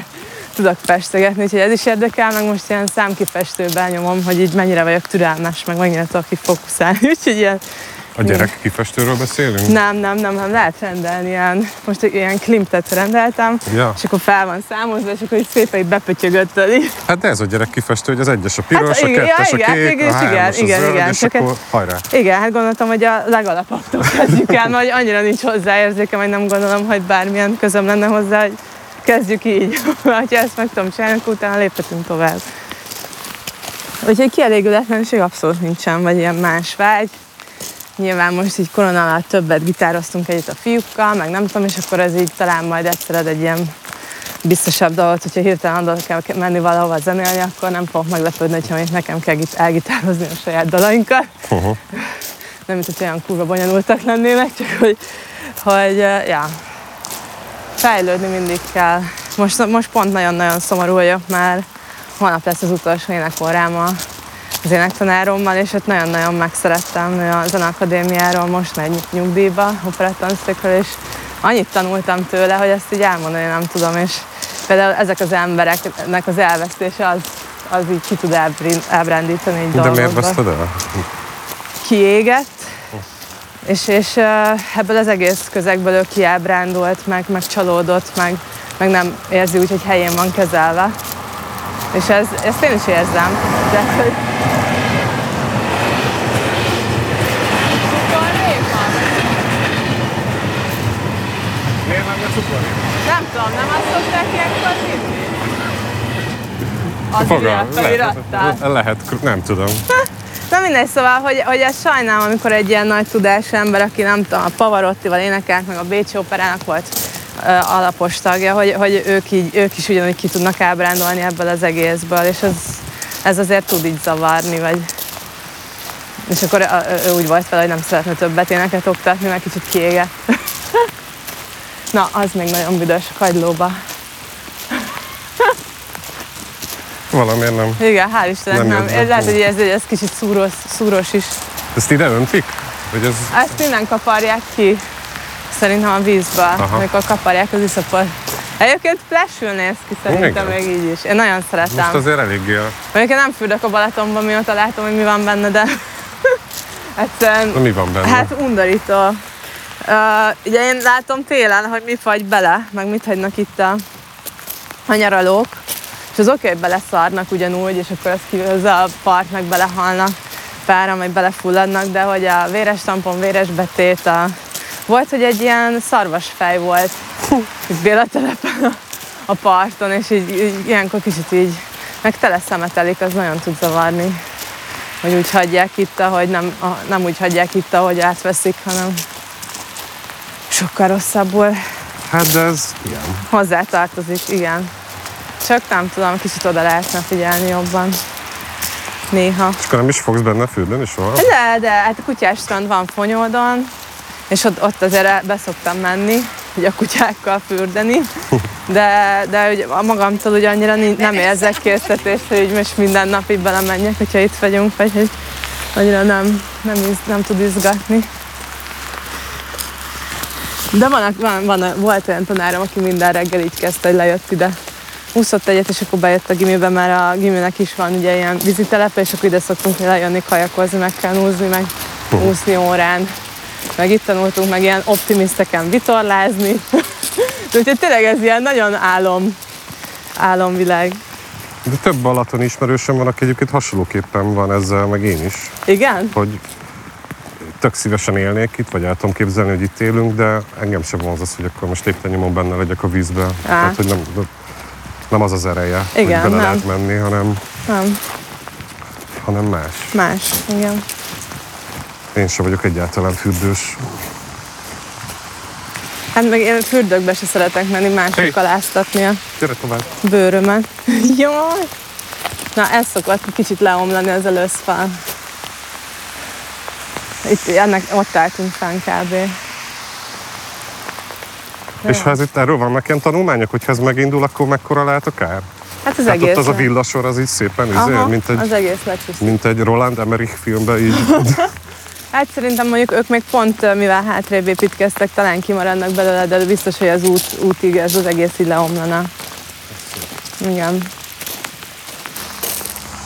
tudok festegetni, úgyhogy ez is érdekel, meg most ilyen számkifestőben nyomom, hogy így mennyire vagyok türelmes, meg mennyire tudok kifókuszálni, *laughs* úgyhogy ilyen a gyerek kifestőről beszélünk? Nem, nem, nem, nem, lehet rendelni ilyen, most ilyen klimtet rendeltem, ja. és akkor fel van számozva, és akkor így szépen így bepötyögött Hát de ez a gyerek kifestő, hogy az egyes a piros, hát, a kettes ja, a kék, igen, a hármas igen, a zöld, igen, és csak akkor hajrá. Igen, hát gondoltam, hogy a legalapaktól kezdjük el, mert annyira nincs hozzáérzékem, hogy nem gondolom, hogy bármilyen közöm lenne hozzá, hogy kezdjük így. *laughs* ha ezt meg tudom csinálni, akkor utána léphetünk tovább. Úgyhogy kielégületlenség abszolút nincsen, vagy ilyen más vágy. Nyilván most így korona alatt többet gitároztunk együtt a fiúkkal, meg nem tudom, és akkor ez így talán majd egyszer egy ilyen biztosabb dolgot, hogyha hirtelen oda kell menni valahova zenélni, akkor nem fogok meglepődni, hogyha még nekem kell elgitározni a saját dalainkat. Uh-huh. Nem, mint hogy olyan kurva bonyolultak lennének, csak hogy, hogy ja, fejlődni mindig kell. Most, most pont nagyon-nagyon szomorú vagyok, mert holnap lesz az utolsó énekórám az énektanárommal, és ott nagyon-nagyon megszerettem a Zeneakadémiáról, most megy nyugdíjba, operettanszékről, és annyit tanultam tőle, hogy ezt így elmondani nem tudom, és például ezek az embereknek az elvesztése az, az így ki tud elbrándítani egy De miért veszted el? Kiégett, és, és ebből az egész közegből ő kiábrándult, meg, meg csalódott, meg, meg nem érzi úgy, hogy helyén van kezelve. És ez, ezt én is érzem. De, hogy Nem tudom, nem azt szokták ilyenkor hívni? Az Fogal, lehet, lehet, nem tudom. *laughs* Na mindegy, szóval, hogy, hogy ez sajnálom, amikor egy ilyen nagy tudású ember, aki nem tudom, a Pavarottival énekelt, meg a Bécsi Operának volt uh, alapos tagja, hogy, hogy ők, így, ők is ugyanúgy ki tudnak ábrándolni ebből az egészből, és ez, ez azért tud így zavarni, vagy... És akkor ő úgy volt fel, hogy nem szeretne többet éneket oktatni, mert kicsit kiégett. *laughs* Na, az még nagyon büdös kagylóba. Valamiért nem. Igen, hál' Istennek nem. nem. Lehet, hogy ez, ez kicsit szúros, szúros is. Ezt ide öntik? Vagy ez... Ezt innen kaparják ki. Szerintem a vízbe, Aha. amikor kaparják az iszapot. Egyébként flashül néz ki szerintem még így is. Én nagyon szeretem. Most azért eléggé a... Mondjuk nem fürdök a Balatonban, mióta látom, hogy mi van benne, de *laughs* egyszerűen... Na, mi van benne? Hát undorító. Uh, ugye én látom télen, hogy mi fagy bele, meg mit hagynak itt a, a nyaralók. És az oké, hogy beleszarnak ugyanúgy, és akkor az a part meg belehalnak, pára, majd belefulladnak, de hogy a véres tampon, véres betét, a... volt, hogy egy ilyen szarvasfej volt itt Béla telepen a parton, és így, így ilyenkor kicsit így, meg tele szemetelik, az nagyon tud zavarni. Hogy úgy hagyják itt, ahogy nem, a, nem úgy hagyják itt, ahogy átveszik, hanem sokkal rosszabbul. Hát de ez, igen. Hozzá tartozik, igen. Csak nem tudom, kicsit oda lehetne figyelni jobban. Néha. És akkor nem is fogsz benne fürdeni soha? De, de, hát a kutyás strand van Fonyódon, és ott, ott azért beszoktam menni, hogy a kutyákkal fürdeni, de, de a magamtól ugye annyira nem érzek késztetést, hogy most minden nap így belemenjek, hogyha itt vagyunk, vagy hogy annyira nem, nem, nem, nem tud izgatni. De van, van, van, volt olyan tanárom, aki minden reggel így kezdte, hogy lejött ide. Úszott egyet, és akkor bejött a gimibe, mert a giminek is van ugye ilyen vizitelepe, és akkor ide szoktunk lejönni, kajakozni, meg kell úszni, meg úszni órán. Meg itt tanultunk meg ilyen optimiszteken vitorlázni. *laughs* De úgyhogy tényleg ez ilyen nagyon álom, álomvilág. De több Balaton ismerősöm van, aki egyébként hasonlóképpen van ezzel, meg én is. Igen? Hogy tök szívesen élnék itt, vagy el tudom képzelni, hogy itt élünk, de engem sem vonz az, hogy akkor most lépten benne legyek a vízbe. Tehát, hogy nem, nem az az ereje, Igen, hogy bele nem. lehet menni, hanem, Nem, hanem más. más, igen. Én sem vagyok egyáltalán fürdős. Hát meg én fürdőkbe se szeretek menni, másokkal Hey. áztatni a Gyere tovább. bőrömet. *laughs* Jaj! Na, ez szokott kicsit leomlani az előszfal. Itt ennek, ott álltunk fenn kb. És ha ez itt erről vannak ilyen tanulmányok, hogy ha ez megindul, akkor mekkora lehet akár? Hát az Hát egész. ott az a villasor, az így szépen, izé, Aha, mint, egy, az egész lecsúszik. mint egy Roland Emmerich filmben így. *laughs* Hát szerintem mondjuk ők még pont, mivel hátrébb építkeztek, talán kimaradnak belőle, de biztos, hogy az út, útig ez az egész így leomlana. Igen.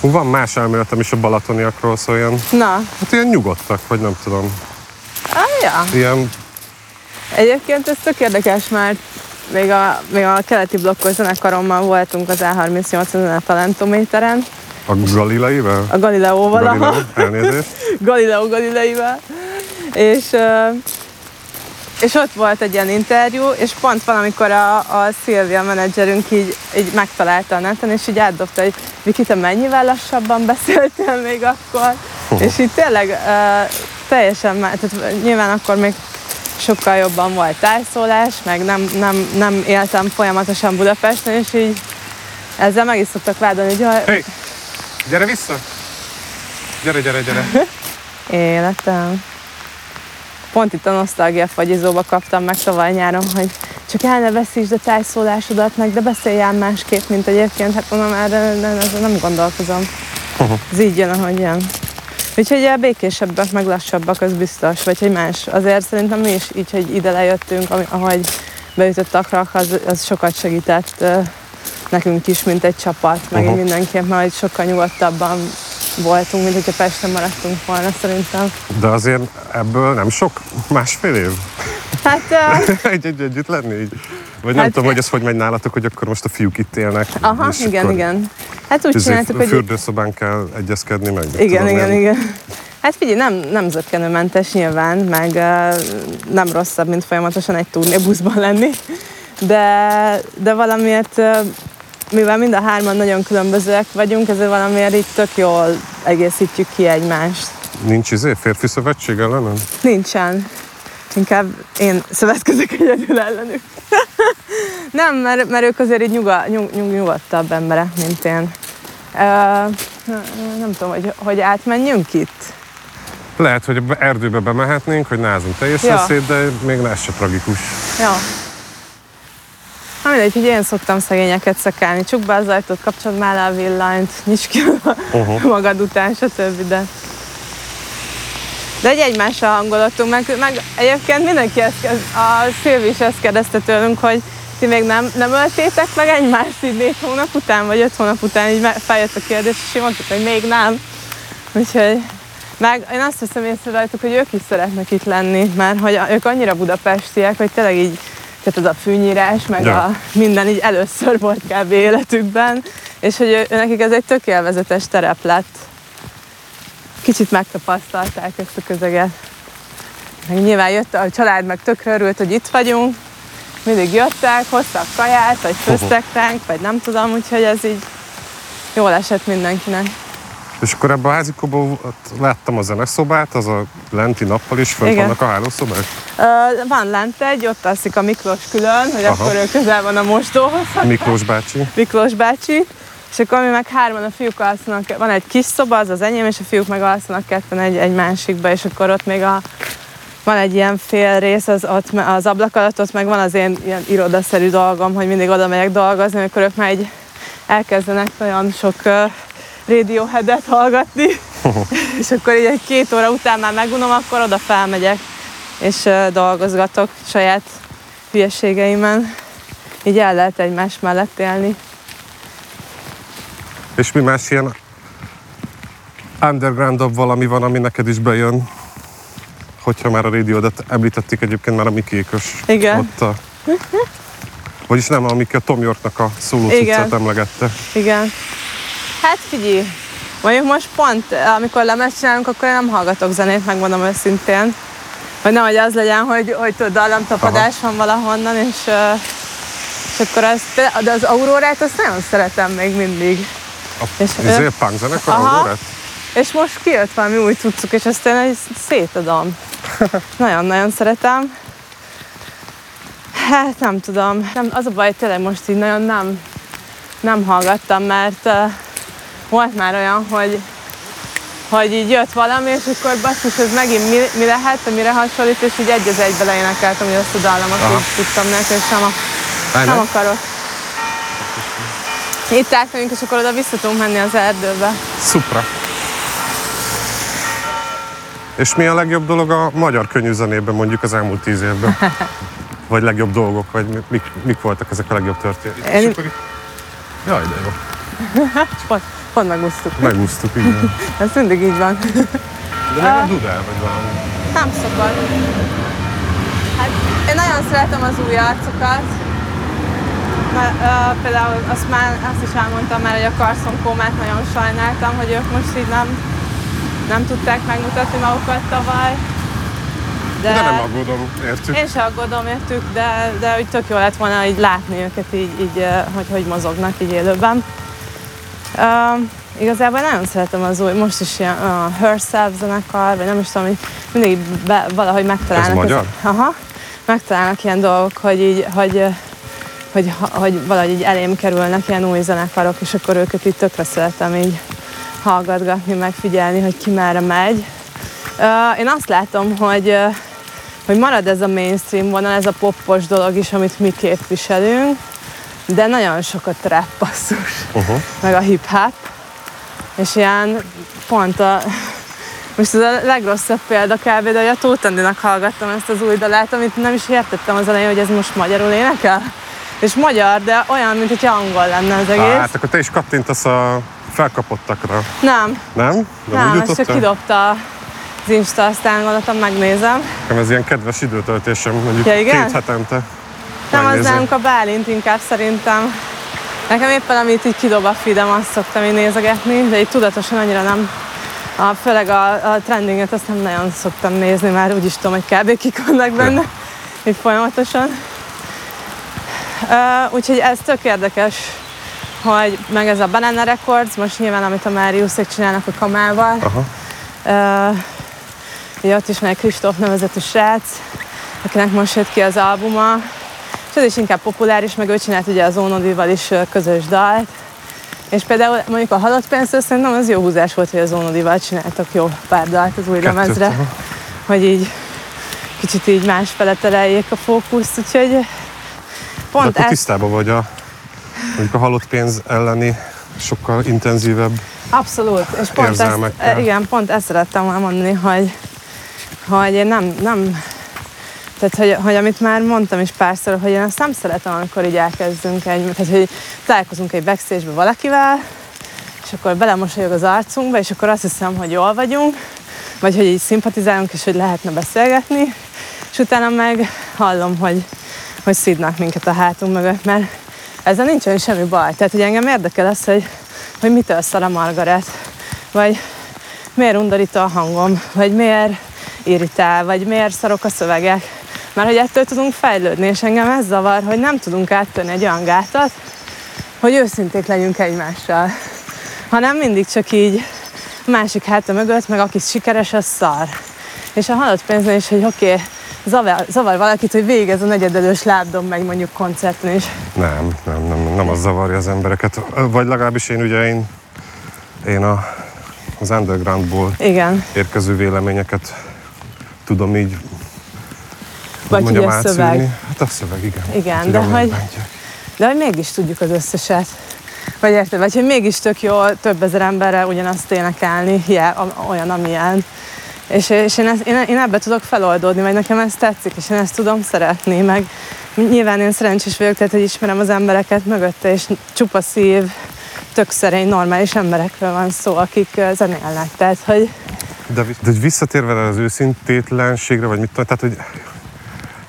Van más elméletem is a balatoniakról, szóval ilyen, Na, hát ilyen nyugodtak, vagy nem tudom. ah, ja. Ilyen, Egyébként ez tök érdekes, mert még a, még a keleti blokkos zenekarommal voltunk az A38 a talentométeren, a Galileivel? a Galileóval, Galileo, elnézést. *laughs* Galileo Galileivel, és, és ott volt egy ilyen interjú, és pont valamikor a, a Szilvia menedzserünk így, így megtalálta a neten, és így átdobta, hogy Viki, te mennyivel lassabban beszéltél még akkor? És így tényleg uh, teljesen, tehát nyilván akkor még sokkal jobban volt tájszólás, meg nem, nem, nem éltem folyamatosan Budapesten, és így ezzel meg is szoktak vádolni, hogy jaj, Hey, gyere vissza! Gyere, gyere, gyere. *laughs* Életem. Pont itt a nosztalgia fagyizóba kaptam meg tavaly nyáron, hogy csak el ne veszítsd a tájszólásodat meg, de beszéljál másképp, mint egyébként. Hát mondom, erre nem, nem, nem gondolkozom. Ez így jön, ahogy jön. Úgyhogy a békésebbek, meg lassabbak, az biztos, vagy hogy más. Azért szerintem mi is így, hogy ide lejöttünk, ahogy beütött a krak, az, az sokat segített nekünk is, mint egy csapat, meg uh-huh. mindenképp, mert hogy sokkal nyugodtabban voltunk, mint hogyha Pesten maradtunk volna szerintem. De azért ebből nem sok, másfél év Hát ö, *laughs* egy, egy, együtt lenni így. Vagy nem Hát- tudom, hogy ez hogy megy nálatok, hogy akkor most a fiúk itt élnek. aha, igen, igen. Hát úgy csináltuk, hogy Fürdőszobán kell egyezkedni meg. Igen, tudom igen, én. igen. Hát figyelj, nem, nem zöggenőmentes nyilván, meg uh, nem rosszabb, mint folyamatosan egy turnébuszban *laughs* lenni, de, de valamiért, uh, mivel mind a hárman nagyon különbözőek vagyunk, ezért valamiért így tök jól egészítjük ki egymást. Nincs izé, férfi szövetség ellenem? Nincsen. Inkább én szövetkezek egyedül ellenük. *laughs* nem, mert, mert ők azért így nyuga, nyug, nyug, nyugodtabb emberek, mint én. Uh, nem tudom, hogy, hogy átmenjünk itt. Lehet, hogy erdőbe bemehetnénk, hogy názunk teljesen Ja. szét, de még ez se tragikus. Ja. Na mindegy, hogy én szoktam szegényeket szekálni. Csukd be az ajtót, kapcsolod már le a villanyt, nyisd ki Uh-huh. magad után, stb. De, de egy egymással hangolottunk, meg, meg egyébként mindenki ezt, a Szilvi is ezt kérdezte tőlünk, hogy ti még nem, nem öltétek meg egymást így négy hónap után, vagy öt hónap után, így feljött a kérdés, és így mondtuk, hogy még nem. Úgyhogy meg én azt hiszem észre rajtuk, hogy ők is szeretnek itt lenni, mert hogy ők annyira budapestiek, hogy tényleg így, tehát az a fűnyírás, meg Ja. a minden így először volt kb. életükben, és hogy ő, nekik ez egy tök élvezetes terep lett. Kicsit megtapasztalták ezt a közeget. Meg nyilván jött a család, meg tökre örült, hogy itt vagyunk. Mindig jöttek, hoztak kaját, vagy főztek ránk, vagy nem tudom, úgyhogy ez így jól esett mindenkinek. És akkor ebben a házikóban láttam a zeneszobát, az a lenti nappal is, fönt Igen. vannak a hálószobák. Ö, van lent egy, ott alszik a Miklós külön, hogy Aha. akkor ő közel van a mosdóhoz. Miklós bácsi. Miklós bácsi. És akkor mi meg hárman a fiúk alszanak, van egy kis szoba, az az enyém, és a fiúk meg alszanak ketten egy, egy másikba, és akkor ott még a, van egy ilyen fél rész az, ott, az ablak alatt, ott meg van az én ilyen irodaszerű dolgom, hogy mindig oda megyek dolgozni, amikor ők már egy elkezdenek olyan sok uh, Radioheadet hallgatni, *laughs* *laughs* és akkor így egy két óra után már megunom, akkor oda felmegyek, és uh, dolgozgatok saját hülyeségeimen. Így el lehet egymás mellett élni. És mi más ilyen undergroundabb valami van, ami neked is bejön? Hogyha már a rádiódat említették egyébként már a Mikékös. Igen. Ott a... Vagyis nem, amik a Tom Yorknak a szóló emlegette. Igen. Hát figyelj, Mondjuk most pont, amikor lemezt csinálunk, akkor én nem hallgatok zenét, megmondom őszintén. Hogy nehogy az legyen, hogy, hogy tudod, dallamtapadás van valahonnan, és, és akkor azt, de az aurórát azt nagyon szeretem még mindig. A, És, ezért punk zenekar, aha. És most kijött valami új cuccuk, és azt én szétadom. *laughs* Nagyon-nagyon szeretem. Hát nem tudom. Nem, az a baj, tényleg most így nagyon nem, nem hallgattam, mert uh, volt már olyan, hogy, hogy így jött valami, és akkor basszus, ez megint mi, mi lehet, mire hasonlít, és így egy az egybe leénekeltem, hogy azt a dallamot tudtam neki, és nem, a, nem akarok. Itt átmegyünk, és akkor oda vissza tudunk menni az erdőbe. Szupra. És mi a legjobb dolog a magyar könnyűzenében mondjuk az elmúlt tíz évben? *laughs* Vagy legjobb dolgok, vagy mi- mik, mik voltak ezek a legjobb történetek? Én- akkor Jaj, de jó. *laughs* Pont, pont megúsztuk. Megúsztuk, igen. *laughs* Ez mindig így van. De még a Dudál vagy valami. Nem szokott. Hát én nagyon szeretem az új arcokat. Például azt, már, azt is elmondtam már, hogy a Carson Kómát nagyon sajnáltam, hogy ők most így nem, nem tudták megmutatni magukat tavaly. De, De nem aggódom, értjük. én sem aggódom értük, de, de úgy tök jó lett volna így látni őket így, így hogy hogy mozognak így élőben. Uh, igazából nagyon szeretem az új, most is ilyen uh, Herself zenekar, vagy nem is tudom, mindig be, valahogy megtalálnak. Ez magyar? aha, megtalálnak ilyen dolgok, hogy így, hogy, hogy, hogy valahogy így elém kerülnek ilyen új zenekarok, és akkor őket így tökre szeretem így hallgatgatni, megfigyelni, hogy ki merre megy. Én azt látom, hogy, hogy marad ez a mainstream vonal, ez a poppos dolog is, amit mi képviselünk, de nagyon sok a trap basszus, Uh-huh. meg a hip-hop, és ilyen pont a, most ez a legrosszabb példa kb. de hogy a Tóth Andinak hallgattam ezt az új dalát, amit nem is értettem az elején, hogy ez most magyarul énekel. És magyar, de olyan, mint hogy angol lenne az egész. Hát akkor te is kattintasz a felkapottakra, nem, nem? De nem, ezt csak kidobta az Insta, aztán gondoltam, megnézem. Nekem ez ilyen kedves időtöltésem, mondjuk Ja, igen? két hetente. Nem, az nálunk a Bálint inkább szerintem. Nekem éppen amit így kidob a feedem, azt szoktam én nézegetni, de így tudatosan annyira nem. A, főleg a, a trendinget azt nem nagyon szoktam nézni, már úgyis tudom, hogy kb. kik vannak benne, így folyamatosan. Uh, úgyhogy ez tök érdekes, hogy meg ez a Banana Records, most nyilván amit a Máriuszék csinálnak a kamával, Aha. Uh, ugye ott is egy Kristóf nevezetű srác, akinek most jött ki az albuma, és ez is inkább populáris, meg ő csinált ugye az Ónodival is közös dalt. És például mondjuk a halott pénztől szerintem az jó húzás volt, hogy az Ónodival csináltak jó pár dalt az új lemezre, hogy így kicsit így más fele tereljék a fókuszt, úgyhogy De pont akkor ezt tisztában vagy a, mondjuk a halott pénz elleni sokkal intenzívebb. Abszolút, és pont ezt, igen, pont ezt szerettem volna mondani, hogy, hogy én nem, nem tehát, hogy, hogy amit már mondtam is párszor, hogy én ezt nem szeretem, amikor így elkezdünk egy, tehát, hogy találkozunk egy backstage valakivel, és akkor belemosolyog az arcunkba, és akkor azt hiszem, hogy jól vagyunk, vagy hogy így szimpatizálunk, és hogy lehetne beszélgetni, és utána meg hallom, hogy, hogy szídnak minket a hátunk mögött, mert ezzel nincsen semmi baj. Tehát, hogy engem érdekel az, hogy, hogy mitől szar a Margaret, vagy miért undorító a hangom, vagy miért irritál, vagy miért szarok a szövegek. Mert hogy ettől tudunk fejlődni, és engem ez zavar, hogy nem tudunk áttörni egy olyan gátat, hogy őszinték legyünk egymással. Hanem mindig csak így másik háta mögött, meg aki sikeres, az szar. És a halott pénznél is, hogy oké, okay, zavar, zavar valakit, hogy végez a negyedelős lábdom meg mondjuk koncerten is. Nem, nem, nem, nem az zavarja az embereket. Vagy legalábbis én ugye én, én a, az undergroundból Igen, érkező véleményeket tudom így vagy mondjam a átszűrni. szöveg. Hát a szöveg, igen. Igen, Úgyhogy de hogy-. De hogy mégis tudjuk az összeset. Vagy érted? Vagy hogy mégis tök jó több ezer emberrel ugyanazt énekelni, a- olyan, amilyen. És, és én, ezt, én, én ebbe tudok feloldódni, vagy nekem ez tetszik, és én ezt tudom szeretni, meg nyilván én szerencsés vagyok, tehát hogy ismerem az embereket mögötte, és csupa szív, tök szerény, normális emberekről van szó, akik zenélnek. Tehát, hogy De, de visszatérve az őszintétlenségre, vagy mit tehát hogy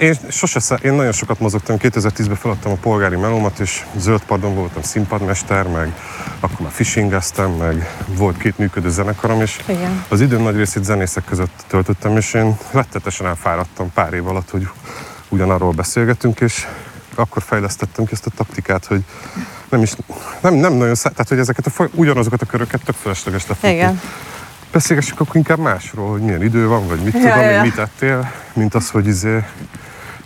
Én, sose, sze- én nagyon sokat mozogtam, 2010-ben feladtam a polgári melómat, és zöldpardon voltam színpadmester, meg akkor már fishingeztem, meg volt két működő zenekarom, és Igen. az időm nagy részét zenészek között töltöttem, és én rettetesen elfáradtam pár év alatt, hogy ugyanarról beszélgetünk, és akkor fejlesztettem ki ezt a taktikát, hogy nem is, nem, nem nagyon szá- tehát hogy ezeket a, foly- ugyanazokat a köröket tök felesleges lefutni. Igen. Beszélgessük akkor inkább másról, hogy milyen idő van, vagy mit Ja, tudom, ja. mit ettél, mint az, hogy izé,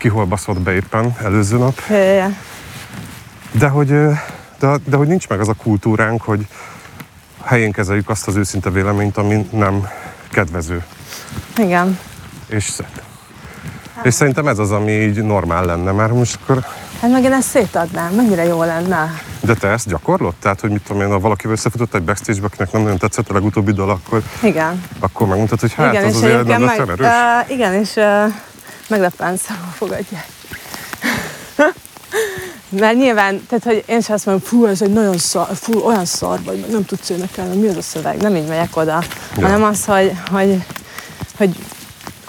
ki hol baszott be éppen előző nap. De hogy, de, de hogy nincs meg az a kultúránk, hogy helyén kezeljük azt az őszinte véleményt, ami nem kedvező. Igen. És, és szerintem ez az, ami így normál lenne, mert most akkor... Hát meg én ezt szétadnám, mennyire jó lenne. De te ezt gyakorlod? Tehát, hogy mit tudom én, ha valakivel összefutott egy backstage-be, akinek nem nagyon tetszett a legutóbbi dal, akkor, Igen. akkor megmutatod, hogy hát igen, az és azért nem meg, erős. uh, igen, és uh, meglepően szarul fogadják. *laughs* Mert nyilván, tehát hogy én sem azt mondom, fú, ez egy nagyon szar, fú, olyan szar vagy, nem tudsz énekelni, mi az a szöveg, nem így megyek oda, Ja. hanem az, hogy, hogy, hogy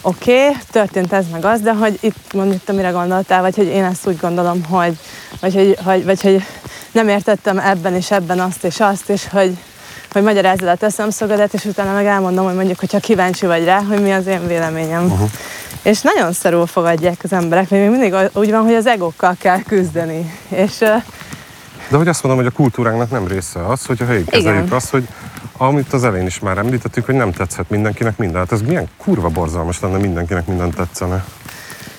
oké, okay, történt ez meg az, de hogy itt mondjuk te mire gondoltál, vagy hogy én ezt úgy gondolom, hogy, vagy hogy, hogy, vagy hogy nem értettem ebben és ebben azt és azt, és hogy, hogy magyarázod a teszem szögedet, és utána meg elmondom, hogy mondjuk, hogyha kíváncsi vagy rá, hogy mi az én véleményem. Uh-huh. És nagyon szarul fogadják az emberek, még mindig úgy van, hogy az egókkal kell küzdeni. És De hogy azt mondom, hogy a kultúránknak nem része az, hogy a helyén kezeljük Igen. azt, hogy amit az elején is már említettük, hogy nem tetszett mindenkinek minden. Hát ez milyen kurva borzalmas lenne mindenkinek minden tetszene.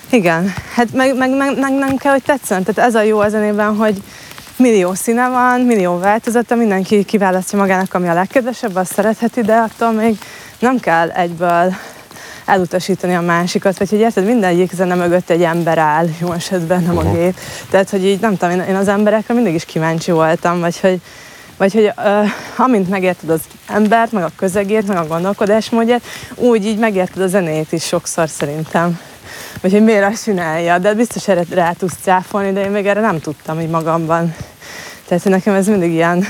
Igen, hát meg, meg, meg, meg nem kell, hogy tetszen. Tehát ez a jó a zenében, hogy millió színe van, millió változata, mindenki kiválasztja magának, ami a legkedvesebb, azt szeretheti, de attól még nem kell egyből elutasítani a másikat, vagy hogy érted, mindegyik zene mögött egy ember áll, jó esetben nem a Aha. gép. Tehát, hogy így nem tudom, én, az emberekre mindig is kíváncsi voltam, vagy hogy, vagy hogy uh, amint megérted az embert, meg a közegét, meg a gondolkodásmódját, úgy így megérted a zenét is sokszor szerintem. Vagy hogy miért azt csinálja, de biztos erre rá tudsz cáfolni, de én még erre nem tudtam így magamban. Tehát nekem ez mindig ilyen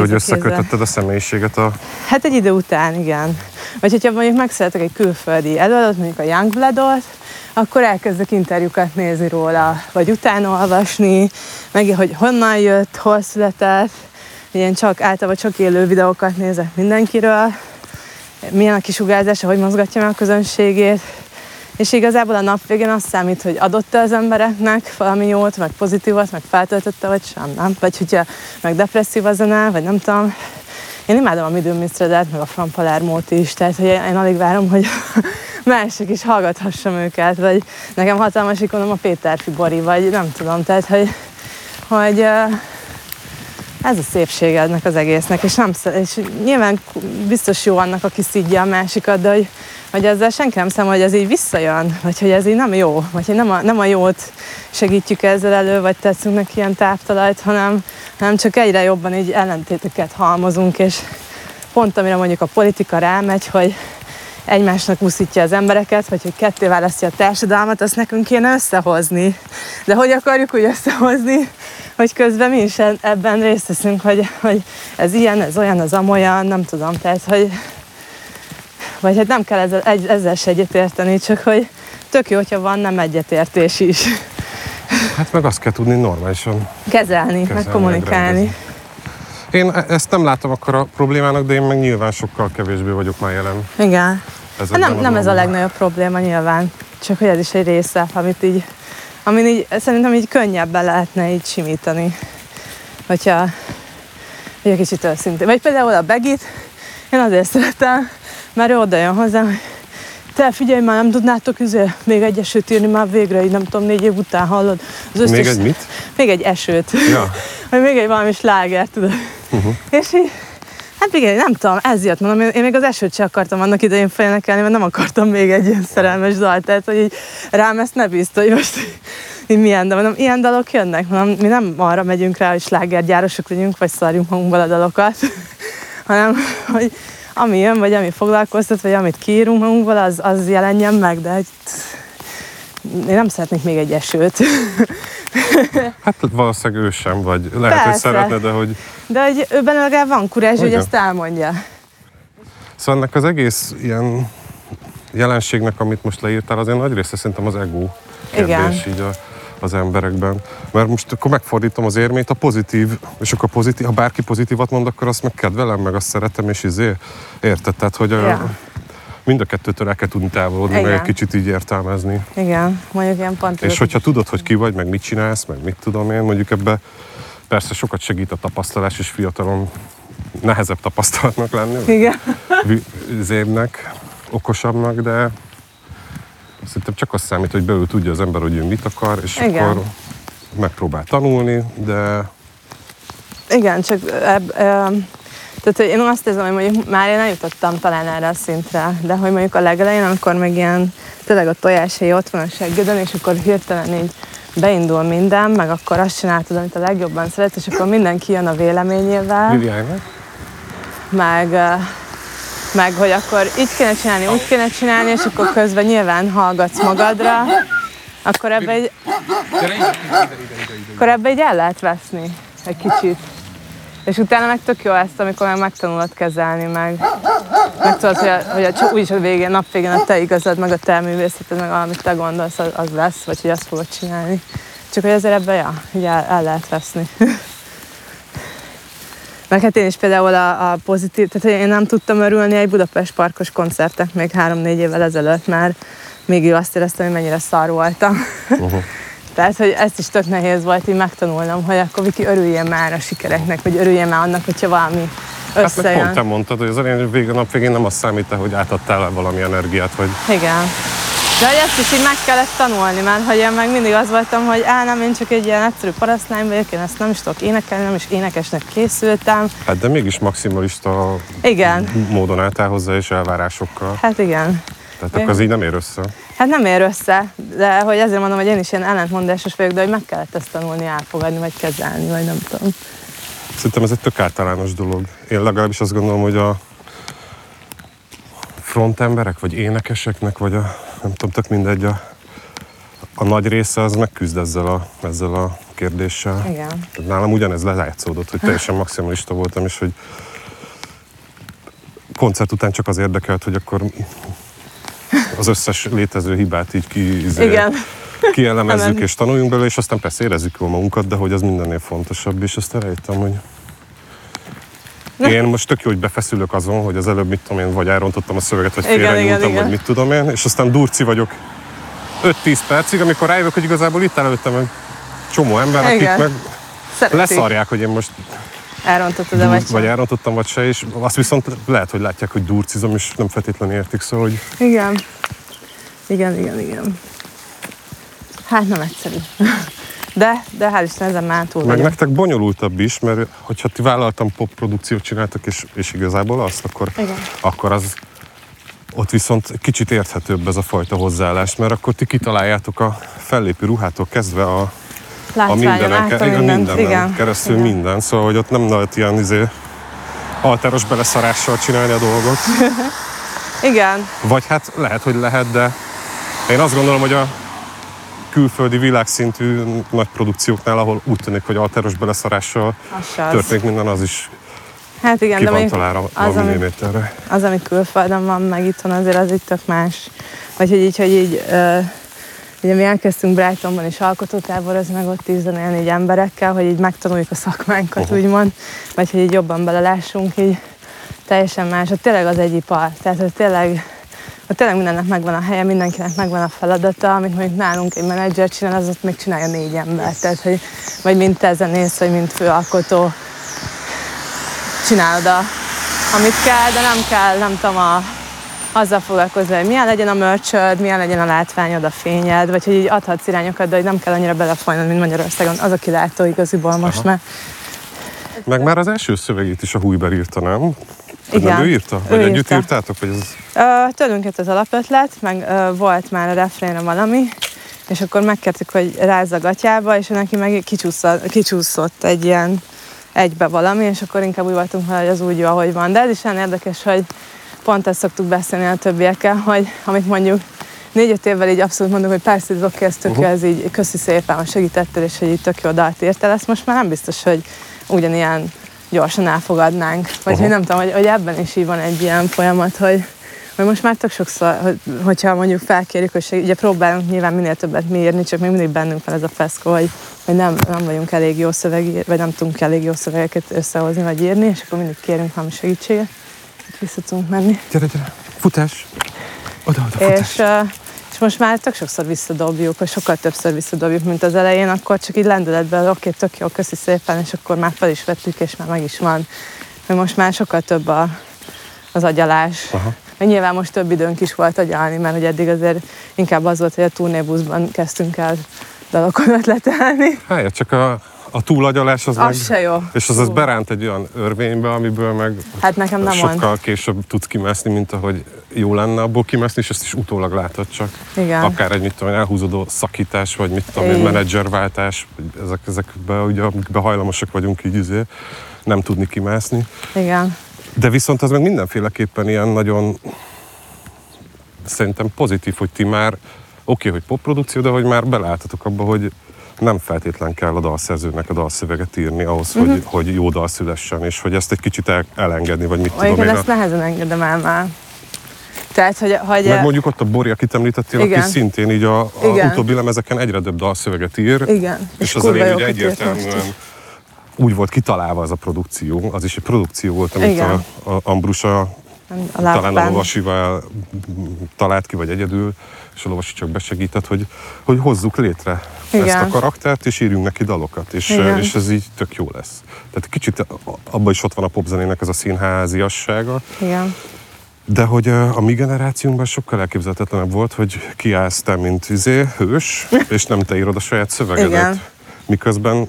kéz hogy összekötötted a személyiséget a... Hát egy idő után, igen. Vagy hogyha mondjuk megszeretek egy külföldi előadót, mondjuk a Youngbloodot, akkor elkezdek interjúkat nézni róla, vagy utána olvasni, meg hogy honnan jött, hol született, ilyen csak általában csak élő videókat nézek mindenkiről, milyen a kisugárzása, hogy mozgatja meg a közönségét, és igazából a nap végén azt számít, hogy adott-e az embereknek valami jót, meg pozitívat, meg feltöltötte, vagy sem, nem? Vagy hogyha meg depresszív a zene, vagy nem tudom. Én imádom a Midő Mistredet, meg a Fran Palermót is, tehát hogy én alig várom, hogy *laughs* mások is hallgathassam őket, vagy nekem hatalmas ikonom a Péter Fibori, vagy nem tudom, tehát hogy, hogy ö, ez a szépsége ennek az egésznek, és, nem, és nyilván biztos jó annak, aki szidja a másikat, de hogy, hogy ezzel senki nem számol, hogy ez így visszajön, vagy hogy ez így nem jó, vagy hogy nem a, nem a jót segítjük ezzel elő, vagy teszünk neki ilyen táptalajt, hanem, hanem csak egyre jobban így ellentéteket halmozunk, és pont amire mondjuk a politika rámegy, hogy egymásnak úszítja az embereket, vagy hogy ketté választja a társadalmat, azt nekünk kéne összehozni. De hogy akarjuk úgy összehozni, hogy közben mi is e- ebben részt veszünk, hogy, hogy ez ilyen, ez olyan, az amolyan, nem tudom, tehát, hogy vagy hát nem kell ezzel, ezzel se egyetérteni, csak hogy tök jó, hogyha van nem egyetértés is. Hát meg azt kell tudni normálisan. Kezelni, meg Kezelni, kommunikálni. Én e- ezt nem látom akkor a problémának, de én meg nyilván sokkal kevésbé vagyok már jelen. Igen. Hát nem, nem ez a legnagyobb probléma nyilván, csak hogy ez is egy része, amit így, amin így szerintem így könnyebben lehetne így simítani, hogyha hogy egy kicsit őszintén. Vagy például a Begit, én azért szeretem, ő oda jön hozzám, te figyelj már, nem tudnátok üzé, még egy esőt írni már végre, így nem tudom, négy év után hallod. Az Még egy mit? Még egy esőt. Ja. *laughs* Vagy még egy valami sláger, tudod. Uh-huh. És így, hát igen, nem tudom, ez jött, mondom, én, én még az esőt sem akartam annak idején felénekelni, mert nem akartam még egy ilyen szerelmes dalt, tehát hogy így rám ezt ne bízta, hogy most *laughs* így milyen, de mondom, ilyen dalok jönnek, mondom, mi nem arra megyünk rá, hogy slágergyárosok legyünk, vagy szarjunk magunkból a dalokat, *laughs* hanem, hogy ami jön, vagy ami foglalkoztat, vagy amit kiírunk magunkból, az, az jelenjen meg, de hogy én nem szeretnék még egy esőt. *laughs* Hát valószínűleg ő sem, vagy lehet, hogy Persze. szeretne, de hogy... De hogy őben legalább van kurázs, hogy Igen. ezt elmondja. Szóval ennek az egész ilyen jelenségnek, amit most leírtál, azért nagy része szerintem az ego. kérdés így a, az emberekben. Mert most akkor megfordítom az érmét, a pozitív, és akkor pozitív, ha bárki pozitívat mond, akkor azt meg kedvelem, meg azt szeretem, és izé, érted? Tehát, hogy a, mind a kettőtől el kell tudni távolodni, meg Igen. egy kicsit így értelmezni. Igen, mondjuk ilyen pont. És hogyha tudod, hogy ki vagy, meg mit csinálsz, meg mit tudom én, mondjuk ebbe persze sokat segít a tapasztalás, és fiatalon nehezebb tapasztalatnak lenni, Igen. zébnek, okosabbnak, de szerintem csak az számít, hogy belül tudja az ember, hogy ő mit akar, és Igen. akkor megpróbál tanulni, de Igen, csak ebb, öm, tehát hogy én azt érzem, hogy mondjuk már én eljutottam talán erre a szintre, de hogy mondjuk a legelején, amikor meg ilyen tényleg a tojásai ott van a seggeden, és akkor hirtelen így beindul minden, meg akkor azt csináltad, amit a legjobban szeret, és akkor mindenki jön a véleményével, Viviány, meg, ö, meg hogy akkor így kéne csinálni, úgy kéne csinálni, és akkor közben nyilván hallgatsz magadra, akkor ebbe egy, akkor ebbe így el lehet veszni egy kicsit. És utána meg tök jó ezt, amikor meg megtanulod kezelni, meg, meg hogy, a, hogy a, úgyis a végén, nap végén a te igazad, meg a te művészeted, meg amit te gondolsz, az, az lesz, vagy hogy azt fogod csinálni. Csak hogy azért ebbe, ja, így el, el lehet veszni. *laughs* Meg hát én is például a, a pozitív, tehát én nem tudtam örülni egy Budapest parkos koncertnek még három-négy évvel ezelőtt, mert még azt éreztem, hogy mennyire szar voltam. uh-huh. *laughs* Tehát, hogy ezt is tök nehéz volt így megtanulnom, hogy akkor Viki örüljél már a sikereknek, vagy örüljél már annak, hogyha valami Hát meg összejön. pont te mondtad, hogy az elején, a nap végén nem azt számít, hogy átadtál el valami energiát, hogy Igen. De hogy ezt is így meg kellett tanulni, mert hogy én meg mindig az voltam, hogy á, nem, én csak egy ilyen egyszerű parasztlány vagyok, én ezt nem is tudok énekelni, nem is énekesnek készültem. hát de mégis maximalista Igen, módon álltál hozzá, és elvárásokkal. hát igen. Tehát akkor az így nem ér össze. Hát nem ér össze, de hogy ezért mondom, hogy én is ilyen ellentmondásos vagyok, de hogy meg kellett ezt tanulni, elfogadni, vagy kezelni, vagy nem tudom. Szerintem ez egy tök általános dolog. Én legalábbis azt gondolom, hogy a frontemberek, vagy énekeseknek, vagy a, nem tudom, tök mindegy, a, a nagy része az megküzd ezzel a, ezzel a kérdéssel. Igen. Nálam ugyanez lejátszódott, hogy teljesen maximalista voltam, és hogy koncert után csak az érdekelt, hogy akkor az összes létező hibát így ki, izé, Igen. kielemezzük *laughs* és tanuljunk belőle, és aztán persze érezzük jól magunkat, de hogy az mindennél fontosabb, és azt elejtem, hogy *laughs* én most tök jó, hogy befeszülök azon, hogy az előbb mit tudom én, vagy elrontottam a szöveget, vagy félrenyúltam, vagy mit tudom én, és aztán durci vagyok 5-10 percig, amikor rájövök, hogy igazából itt előttem egy csomó ember, akik Igen. meg Szeretik. leszarják, hogy én most Elrontottad dur, vagy vagy sem. elrontottam, vagy se, és azt viszont lehet, hogy látják, hogy durcizom, és nem feltétlenül értik, szóval, hogy Igen. Igen, igen, igen. Hát nem egyszerű. De, de hál' Isten ezen már túl meg vagyok. nektek bonyolultabb is, mert hogyha ti vállaltam pop produkciót csináltak, és, és igazából azt, akkor, Igen. akkor az ott viszont kicsit érthetőbb ez a fajta hozzáállás, mert akkor ti kitaláljátok a fellépő ruhától kezdve a, a mindenen, ke- igen, mindent. mindenen Igen. keresztül igen. minden, szóval hogy ott nem lehet ilyen izé, alteros beleszarással csinálni a dolgot. *laughs* Igen. Vagy hát lehet, hogy lehet, de én azt gondolom, hogy a külföldi világszintű nagy produkcióknál, ahol úgy tűnik, hogy alteros beleszarással Az történik minden, az is Hát igen, ki de van találva az, ami, az, ami külföldön van, meg itthon azért az itt tök más. Vagy hogy így, hogy így, uh, ugye mi elkezdtünk Brightonban is alkotótáborozni, meg ott így zenélni így emberekkel, hogy így megtanuljuk a szakmánkat, Aha. úgymond, vagy hogy így jobban belelássunk, így teljesen más. Ott tényleg az egy ipar, tehát hogy tényleg ott tényleg mindennek megvan a helye, mindenkinek megvan a feladata, amit mondjuk nálunk egy menedzser csinál, az ott még csinálja négy ember. Tehát, hogy vagy mint zenész, vagy mint főalkotó, csinálod, a, amit kell, de nem kell, nem tudom, a, azzal foglalkozni, hogy milyen legyen a merchöd, milyen legyen a látványod, a fényed, vagy hogy így adhatsz irányokat, de hogy nem kell annyira belefolynod, mint Magyarországon. Az a kilátó igaziból most Aha. már. Meg már az első szövegét is a Hújber írta, nem? Igen. Nem ő írta? Ő Vagy együtt írta. írtátok? Vagy ez... Ö, tőlünk jött az alapötlet, meg ö, volt már a refrénre valami, és akkor megkértük, hogy rázza a gatyába, és ő neki meg kicsúszott, kicsúszott egy ilyen egybe valami, és akkor inkább úgy voltunk, vele, hogy az úgy jó, ahogy van. De ez is olyan érdekes, hogy pont ezt szoktuk beszélni a többiekkel, hogy amit mondjuk négy-öt évvel így abszolút mondjuk, hogy persze ez oké, ez tök Uh-huh. ez így köszi szépen, hogy segítettél, és hogy így tök jó dalt írtál, ezt most már nem biztos, hogy ugyanilyen gyorsan elfogadnánk. Vagy hogy nem tudom, hogy, hogy ebben is így van egy ilyen folyamat, hogy, Mert most már tök sokszor, hogy, hogyha mondjuk felkérjük, hogy segít, ugye próbálunk nyilván minél többet mi írni, csak még mindig bennünk van ez a feszkó, hogy, hogy nem, nem vagyunk elég jó szöveg, vagy nem tudunk elég jó szövegeket összehozni, vagy írni, és akkor mindig kérünk valami segítséget, hogy vissza tudunk menni. Gyere, gyere, futás! Oda, oda, futás! És, uh, és most már tök sokszor visszadobjuk, vagy sokkal többször visszadobjuk, mint az elején, akkor csak így lendületben, oké, tök jó, köszi szépen, és akkor már fel is vettük, és már meg is van. Mert most már sokkal több a, az agyalás. Aha. Nyilván most több időnk is volt agyalni, mert ugye eddig azért inkább az volt, hogy a turnébuszban kezdtünk el dalokat ötletelni. Hát, csak a, a túlagyalás az, Az meg, se jó. és az, az beránt egy olyan örvénybe, amiből meg Hát nekem nem sokkal van. később tudsz kimászni, mint ahogy jó lenne abból kimászni, és ezt is utólag látod csak. Igen. Akár egy, mit tudom, elhúzódó szakítás, vagy mit tudom, én, menedzserváltás, ezek, ezekbe, ugye, amikbe hajlamosak vagyunk így izé, nem tudni kimászni. Igen. De viszont az meg mindenféleképpen ilyen nagyon szerintem pozitív, hogy ti már oké, okay, hogy popprodukció, de hogy már beleálltatok abba, hogy nem feltétlen kell a dalszerzőnek a dalszöveget írni ahhoz, uh-huh. hogy, hogy jó dal szülessen, és hogy ezt egy kicsit el, elengedni, vagy mit tudom Olyan, én. ezt nehezen engedem el már. Tehát, hogy, hogy Meg mondjuk ott a Bori, akit említettél, Igen. aki szintén így a, a Igen. utóbbi lemezeken egyre több dalszöveget ír, igen. és, az kurva elején ugye egyértelműen úgy volt kitalálva az a produkció, az is egy produkció volt, amit Igen. a, a Ambrusa A talán a lovasival talált ki, vagy egyedül, és a lovasi csak besegített, hogy, hogy hozzuk létre Igen. ezt a karaktert, és írjunk neki dalokat, és, Igen. és ez így tök jó lesz. Tehát kicsit abban is ott van a popzenének ez a színháziassága, Igen. de hogy a mi generációnkban sokkal elképzelhetetlenebb volt, hogy kiállsz te, mint izé, hős, *laughs* és nem te írod a saját szövegedet. Igen. Miközben,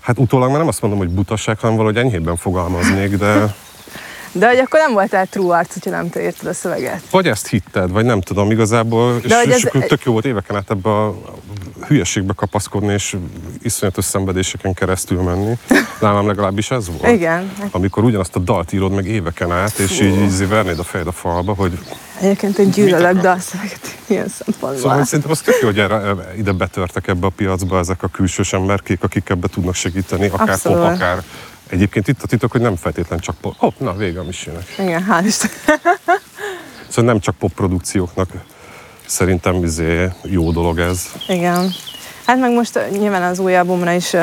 hát utólag már nem azt mondom, hogy butaság, hanem valahogy enyhébben fogalmaznék, de De hogy akkor nem voltál true arc, hogyha nem te írtad a szöveget. vagy ezt hitted, vagy nem tudom igazából, és, hogy és ez- tök jó volt éveken át ebbe a hülyeségbe kapaszkodni, és iszonyatos szenvedéseken keresztül menni. Nálam legalábbis ez volt. Igen. Amikor ugyanazt a dalt írod meg éveken át, és így, így vernéd a fejed a falba, hogy Egyébként én gyűlölök dalszöveget ilyen szempontból. Szóval hogy szerintem az tök jó, hogy erre, ide betörtek ebbe a piacba ezek a külsős emberkék, akik ebbe tudnak segíteni, akár Abszolút. pop, akár Egyébként itt a titok, hogy nem feltétlen csak pop. Hopp, na vége a misének. Igen, hál' Isten. *laughs* Szóval nem csak pop produkcióknak szerintem izé jó dolog ez. Igen. Hát meg most nyilván az új albumra is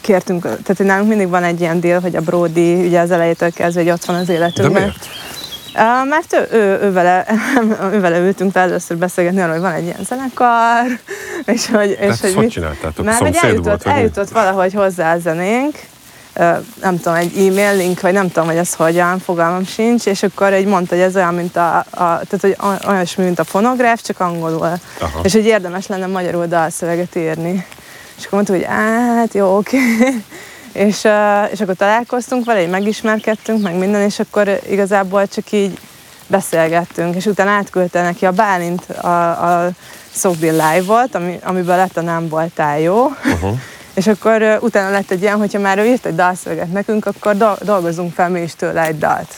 kértünk, tehát hogy nálunk mindig van egy ilyen deal, hogy a Brody ugye az elejétől kezdve, hogy ott van az De életünkben. miért? Uh, mert ő, ő, ő, vele, *laughs* ő vele ültünk fel először beszélgetni arról, hogy van egy ilyen zenekar, és hogy... És Tehát ezt hogy mit- csináltátok? Mert hogy eljutott, volt, eljutott valahogy hozzá a zenénk, nem tudom, egy e-mail link, vagy nem tudom, hogy ez hogyan, fogalmam sincs, és akkor egy mondta, hogy ez olyan, mint a, a tehát hogy oly- olyasmi, mint a fonográf, csak angolul. Aha. És hogy érdemes lenne magyarul dalszöveget írni. És akkor mondta, hogy hát jó, oké. *laughs* és, és akkor találkoztunk vele, így megismerkedtünk, meg minden, és akkor igazából csak így beszélgettünk, és utána átküldte neki a Bálint a, a Szokbil Live volt, ami, amiből lett a Nem voltál jó. Uh-huh. *laughs* És akkor ö, utána lett egy ilyen, hogyha már ő írt egy dalszöveget nekünk, akkor do- dolgozunk fel mi is tőle egy dalt.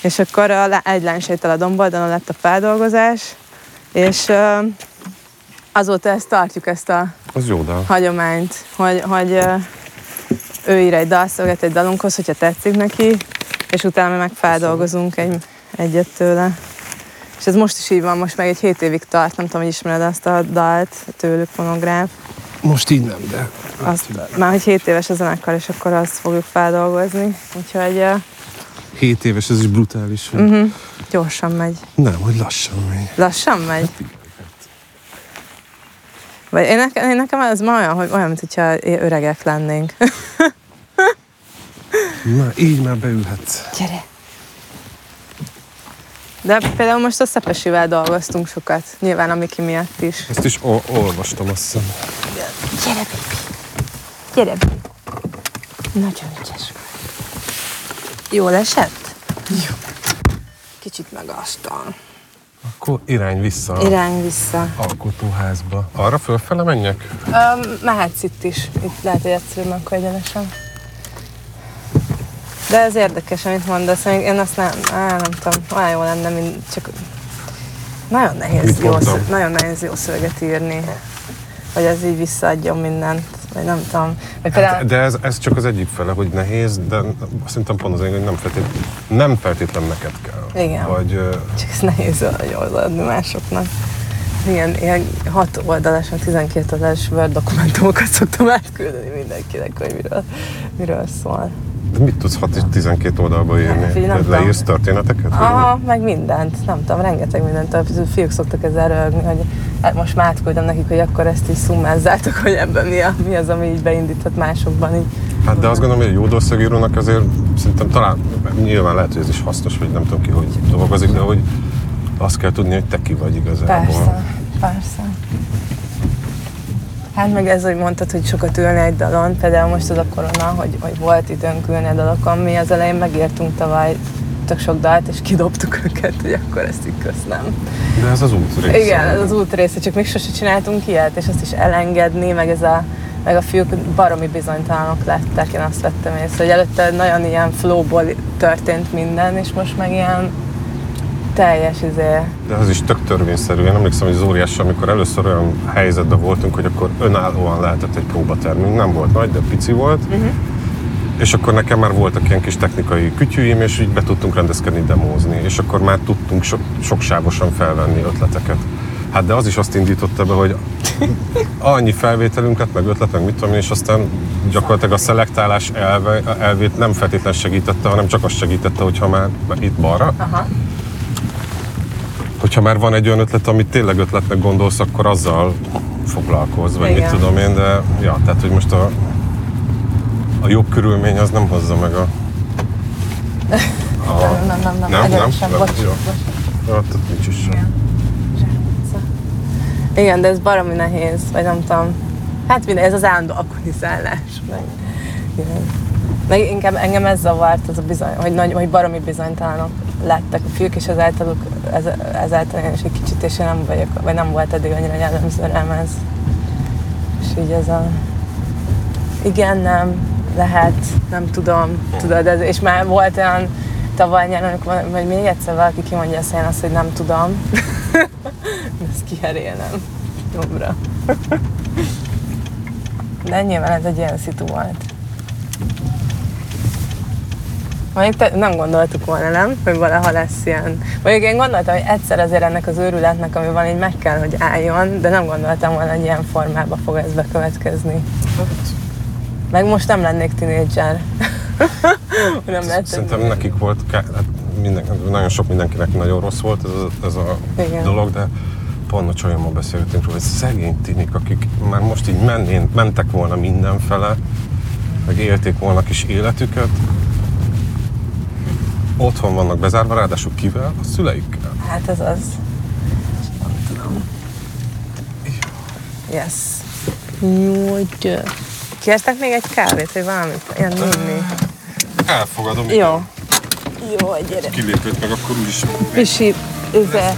És akkor lá- egy lányséttel a domboldalon lett a feldolgozás, és ö, azóta ezt tartjuk, ezt a Az jó dal. hagyományt, hogy, hogy ö, ő ír egy dalszöveget egy dalunkhoz, hogyha tetszik neki, és utána meg feldolgozunk egy, egyet tőle. És ez most is így van, most meg egy hét évig tart, nem tudom, hogy ismered azt a dalt, tőlük fonográf. Most így nem, de Azt, már hogy 7 éves a zenekar, és akkor azt fogjuk feldolgozni. Úgyhogy uh, 7 éves, ez is brutális. uh-huh, gyorsan megy. Nem, hogy lassan megy. Lassan megy? Vagy én nekem, én nekem ez ma olyan, hogy olyan, mint hogyha öregek lennénk. *laughs* Na, így már beülhetsz. Gyere! De például most a Szepesivel dolgoztunk sokat, nyilván a Miki miatt is. Ezt is o- olvastam, azt hiszem. Gyere, baby! Gyere, baby! Nagyon ügyes vagy. Jól esett? Jó. Kicsit megasztal. Akkor irány vissza a Irány vissza. alkotóházba. Arra fölfele menjek? Um, mehetsz itt is. Itt lehet, hogy egyszerűen akkor egyenesen. De ez érdekes, amit mondasz. Én azt nem, á, nem tudom, olyan jó lenne, mint csak nagyon Mit nehéz, jó, mondtam? szö- nagyon nehéz jó szöveget írni. Hogy ez így visszaadjon mindent. vagy nem tudom. Vagy Hát, de ez, ez csak az egyik fele, hogy nehéz, de szerintem pont az egyik, hogy nem feltétlen, nem feltétlen neked kell. Igen. Vagy, csak ez nehéz jól adni másoknak. Ilyen, ilyen 6 oldalas, vagy 12 oldalas Word dokumentumokat szoktam átküldeni mindenkinek, hogy miről, miről szól. De mit tudsz 6 és 12 oldalba írni? Hát, nem Hogy. Leírsz történeteket? Aha, meg mindent, nem tudom, rengeteg mindent. A fiúk szoktak ezzel röhögni, hogy hát most már átküldöm nekik, hogy akkor ezt is szummázzátok, hogy ebben mi, a, mi az, ami így beindíthat másokban. Így. Hát de azt gondolom, hogy egy jó dolszögírónak azért szerintem talán, nyilván lehet, hogy ez is hasznos, vagy nem tudom ki, hogy dolgozik, de hogy azt kell tudni, hogy te ki vagy igazából. Persze, persze. Hát meg ez, hogy mondtad, hogy sokat ülni egy dalon, például most az a korona, hogy, hogy volt időnk ülni a dalokon, mi az elején megírtunk tavaly tök sok dalt, és kidobtuk őket, hogy akkor ezt így köszönöm. De ez az út része. Igen, ez az út része, csak még sose csináltunk ilyet, és azt is elengedni, meg ez a meg a fiúk baromi bizonytalanok lettek, én azt vettem észre, hogy előtte nagyon ilyen flowból történt minden, és most meg ilyen teljes izé, De az is tök törvényszerű. Én emlékszem, hogy az óriás, amikor először olyan helyzetben voltunk, hogy akkor önállóan lehetett egy próbatermünk. Nem volt nagy, de pici volt. Uh-huh. És akkor nekem már voltak ilyen kis technikai kütyűim, és így be tudtunk rendezkedni, demózni. És akkor már tudtunk so- soksávosan felvenni ötleteket. Hát de az is azt indította be, hogy annyi felvételünket, meg ötlet, meg mit tudom én, és aztán gyakorlatilag a szelektálás elve, elvét nem feltétlen segítette, hanem csak azt segítette, hogyha már itt balra, aha, hogyha már van egy olyan ötlet, amit tényleg ötletnek gondolsz, akkor azzal foglalkozz, vagy Igen. mit tudom én, de ja, tehát, hogy most a, a jobb körülmény az nem hozza meg a... *laughs* a nem, nem, nem, nem, nem, nem, nem, bocs, jó. bocs. Ja, tehát nincs is sem. Igen, de ez baromi nehéz, vagy nem tudom. Hát minden, ez az állandó akulizálás. Meg, igen. meg inkább engem ez zavart, az a bizony, hogy, nagy, hogy baromi bizonytalanok lettek a fiúk, és ezáltal, ez, ezáltal én is egy kicsit, és én nem vagyok, vagy nem volt eddig annyira jellemző rám ez. És így ez a... Igen, nem, lehet, nem tudom, tudod, ez, és már volt olyan tavaly nyáron, amikor- vagy még egyszer valaki kimondja a szén azt, hogy nem tudom. *laughs* Ezt kiherélem jobbra. De nyilván ez egy ilyen szitu volt. Mondjuk te, nem gondoltuk volna, nem? Hogy valaha lesz ilyen. Mondjuk én gondoltam, hogy egyszer azért ennek az őrületnek, ami van, így meg kell, hogy álljon, de nem gondoltam volna, hogy ilyen formában fog ez bekövetkezni. Meg most nem lennék tinédzser. *laughs* nem lehet. Szerintem nekik volt, hát minden, nagyon sok mindenkinek nagyon rossz volt ez a, ez a Igen. dolog, de pont a csajommal beszélgetünk róla, hogy szegény tinik, akik már most így mennén, mentek volna mindenfele, meg élték volna kis életüket, otthon vannak bezárva, ráadásul kivel? A szüleikkel. Hát ez az. Nem tudom. Yes. Hogy... Kértek még egy kávét, vagy valamit? Ilyen inni? Elfogadom, Jó. Jó, gyere. kilépőt meg akkor úgyis Pisi, üze.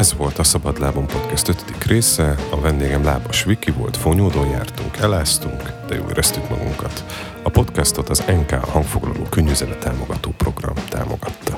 Ez volt a Szabad Szabadlábon Podcast 5. része, a vendégem Lábas Viki volt, fonyódon jártunk, eláztunk, de jól éreztük magunkat. A podcastot az NK hangfoglaló könyvüzenet támogató program támogatta.